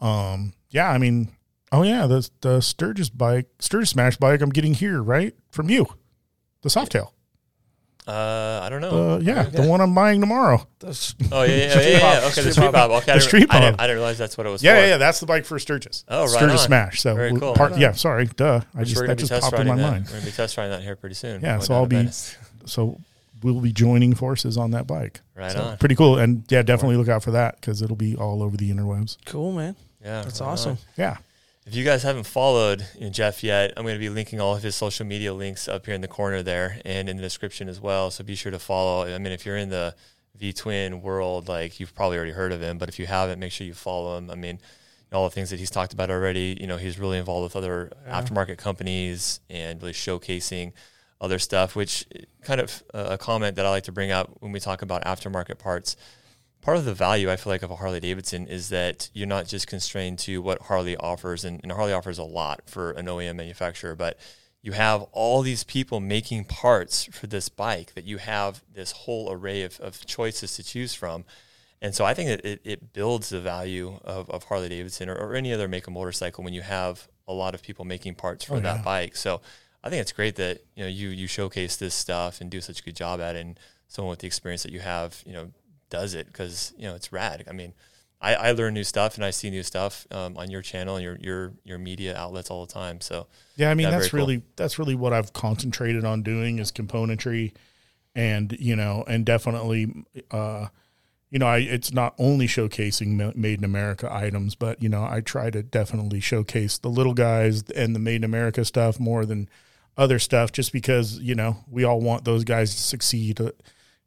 um, yeah, I mean, oh yeah, the the Sturgis bike, Sturgis Smash bike, I'm getting here right from you, the Softail. Uh, I don't know. Uh, yeah, the one I'm buying tomorrow. That's, Oh yeah, yeah, yeah, Street yeah, yeah. Okay, Street the street Pop. pop. Okay, I The didn't- Street I didn't, Pop. I didn't realize that's what it was Yeah, for. yeah, yeah, that's the bike for Sturgis. Oh, right Sturgis on. Smash. So Very cool. part, Right yeah, sorry, duh. I Which just we're that gonna just popped in my that. mind. We're gonna be test riding that here pretty soon. Yeah, so I'll be- Venice. So we'll be joining forces on that bike. right So on. Pretty cool, and yeah, definitely look out for that because it'll be all over the interwebs. cool, man. Yeah, That's right on. awesome. Yeah, If you guys haven't followed you know, Jeff yet, I'm going to be linking all of his social media links up here in the corner there and in the description as well. So be sure to follow. I mean, if you're in the V Twin world, like you've probably already heard of him, but if you haven't, make sure you follow him. I mean, all the things that he's talked about already. You know, he's really involved with other aftermarket companies and really showcasing other stuff. Which kind of uh, a comment that I like to bring up when we talk about aftermarket parts part of the value I feel like of a Harley Davidson is that you're not just constrained to what Harley offers, and, and Harley offers a lot for an OEM manufacturer, but you have all these people making parts for this bike that you have this whole array of, of choices to choose from. And so I think that it, it builds the value of, of Harley Davidson or, or any other make a motorcycle when you have a lot of people making parts for Oh, that yeah. bike. So I think it's great that you know you you showcase this stuff and do such a good job at it. And someone with the experience that you have, you know, does it because you know it's rad. I mean, I, I learn new stuff and I see new stuff um, on your channel and your your your media outlets all the time. So Yeah, I mean that's cool. really that's really what I've concentrated on doing is componentry, and you know, and definitely, uh, you know, I it's not only showcasing made in America items, but you know, I try to definitely showcase the little guys and the made in America stuff more than other stuff, just because you know we all want those guys to succeed.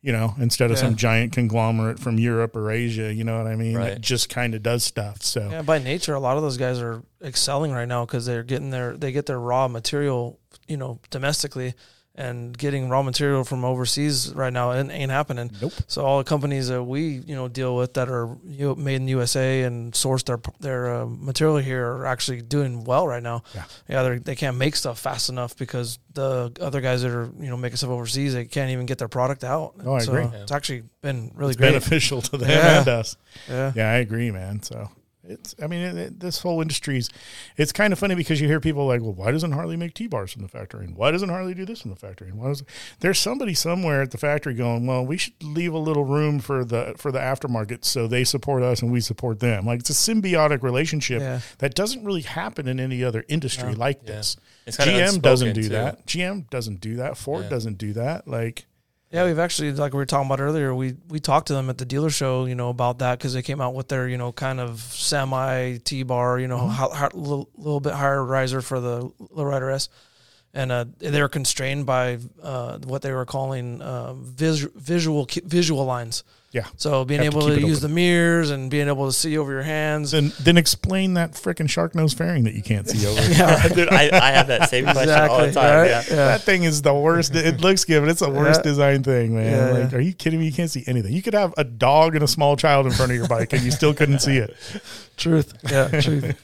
You know, instead of Yeah. some giant conglomerate from Europe or Asia, you know what I mean? Right. That just kind of does stuff. So Yeah, by nature, a lot of those guys are excelling right now because they're getting their they get their raw material, you know, domestically, and getting raw material from overseas right now it ain't happening. Nope. So all the companies that we you know deal with that are you know, made in the USA and source their their uh, material here are actually doing well right now. Yeah. yeah, they they can't make stuff fast enough because the other guys that are you know making stuff overseas they can't even get their product out. Oh, I so agree. It's actually been really It's great. beneficial to them Yeah. and us. Yeah. Yeah, I agree, man. So it's, I mean, it, it- this whole industry's, it's kind of funny because you hear people like, well, why doesn't Harley make T bars from the factory? And why doesn't Harley do this from the factory? And why does there's somebody somewhere at the factory going, well, we should leave a little room for the for the aftermarket so they support us and we support them. Like it's a symbiotic relationship Yeah. that doesn't really happen in any other industry like Yeah. this. It's GM doesn't do too. that. GM doesn't do that. Ford Yeah. doesn't do that. Like, Yeah, we've actually, like we were talking about earlier, we we talked to them at the dealer show, you know, about that because they came out with their, you know, kind of semi T bar, you know, Mm-hmm. ho- ho- little, little bit higher riser for the Lowrider S, and uh, they were constrained by uh, what they were calling uh, vis- visual visual lines. Yeah. So being Have to able to, use open. the mirrors and being able to see over your hands. Then then explain that freaking shark nose fairing that you can't see over. yeah, Dude, I, I have that same question all the time. right? Yeah. Yeah. That thing is the worst. It looks good, but it's the worst Yeah. design thing, man. Yeah, like, yeah. are you kidding me? You can't see anything. You could have a dog and a small child in front of your bike, and you still couldn't see it. Truth. Yeah, truth.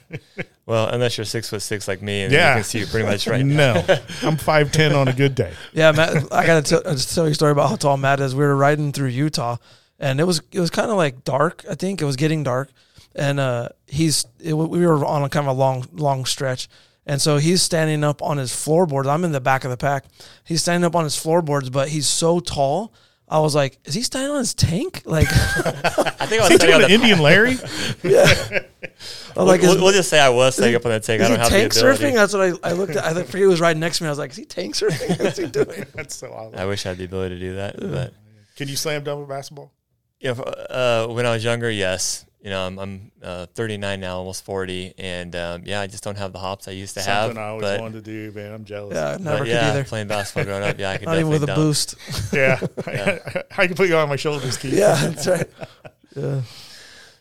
Well, unless you're six foot six like me, and Yeah. you can see you pretty much right now. No, I'm five ten on a good day. Yeah, Matt. I gotta tell, just tell you a story about how tall Matt is. We were riding through Utah, and it was it was kind of like dark. I think it was getting dark, and uh, he's it, we were on a kind of a long long stretch, and so he's standing up on his floorboards. I'm in the back of the pack. He's standing up on his floorboards, but he's so tall. I was like, is he standing on his tank? Like, I think I was He sitting on the. an Indian Larry. yeah. I was like, we'll, is, we'll just say I was standing up on that tank. I is he don't have tank the ability. surfing? That's what I, I looked at. I think he was riding next to me. I was like, is he tank surfing? What's he doing? That's so awesome. I wish I had the ability to do that, but Can you slam dunk a basketball? If uh, when I was younger, yes. You know, I'm, I'm uh, 39 now, almost 40, and um, yeah, I just don't have the hops I used to have. Something I always but, wanted to do, man. I'm jealous. Yeah, but never could yeah, either. playing basketball growing up, yeah, I could Not even definitely with a dunk. boost. Yeah, Yeah. I can put you on my shoulders, Keith. Yeah, that's right. Yeah.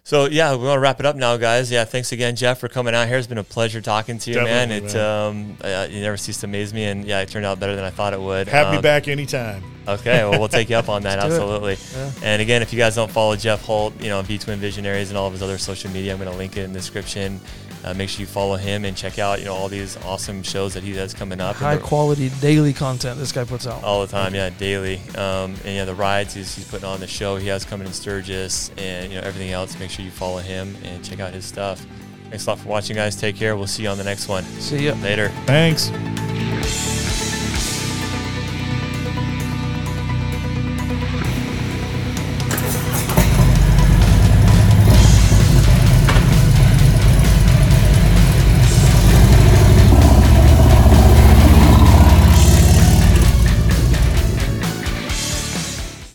So yeah, we want to wrap it up now, guys. Yeah, thanks again, Jeff, for coming out here. It's been a pleasure talking to you, man. Definitely, It um, uh, you never cease to amaze me, and yeah, it turned out better than I thought it would. Have me Um, back anytime. Okay, well, we'll take you up on that. Let's do it. absolutely. Yeah. And again, if you guys don't follow Jeff Holt, you know, V Twin Visionaries and all of his other social media, I'm going to link it in the description. Uh, make sure you follow him and check out, you know, all these awesome shows that he has coming up. And High the- quality daily content this guy puts out. all the time, yeah, daily. Um, and yeah, the rides he's, he's putting on the show he has coming in Sturgis and you know everything else. Make sure you follow him and check out his stuff. Thanks a lot for watching, guys. Take care. We'll see you on the next one. See you Later. Thanks.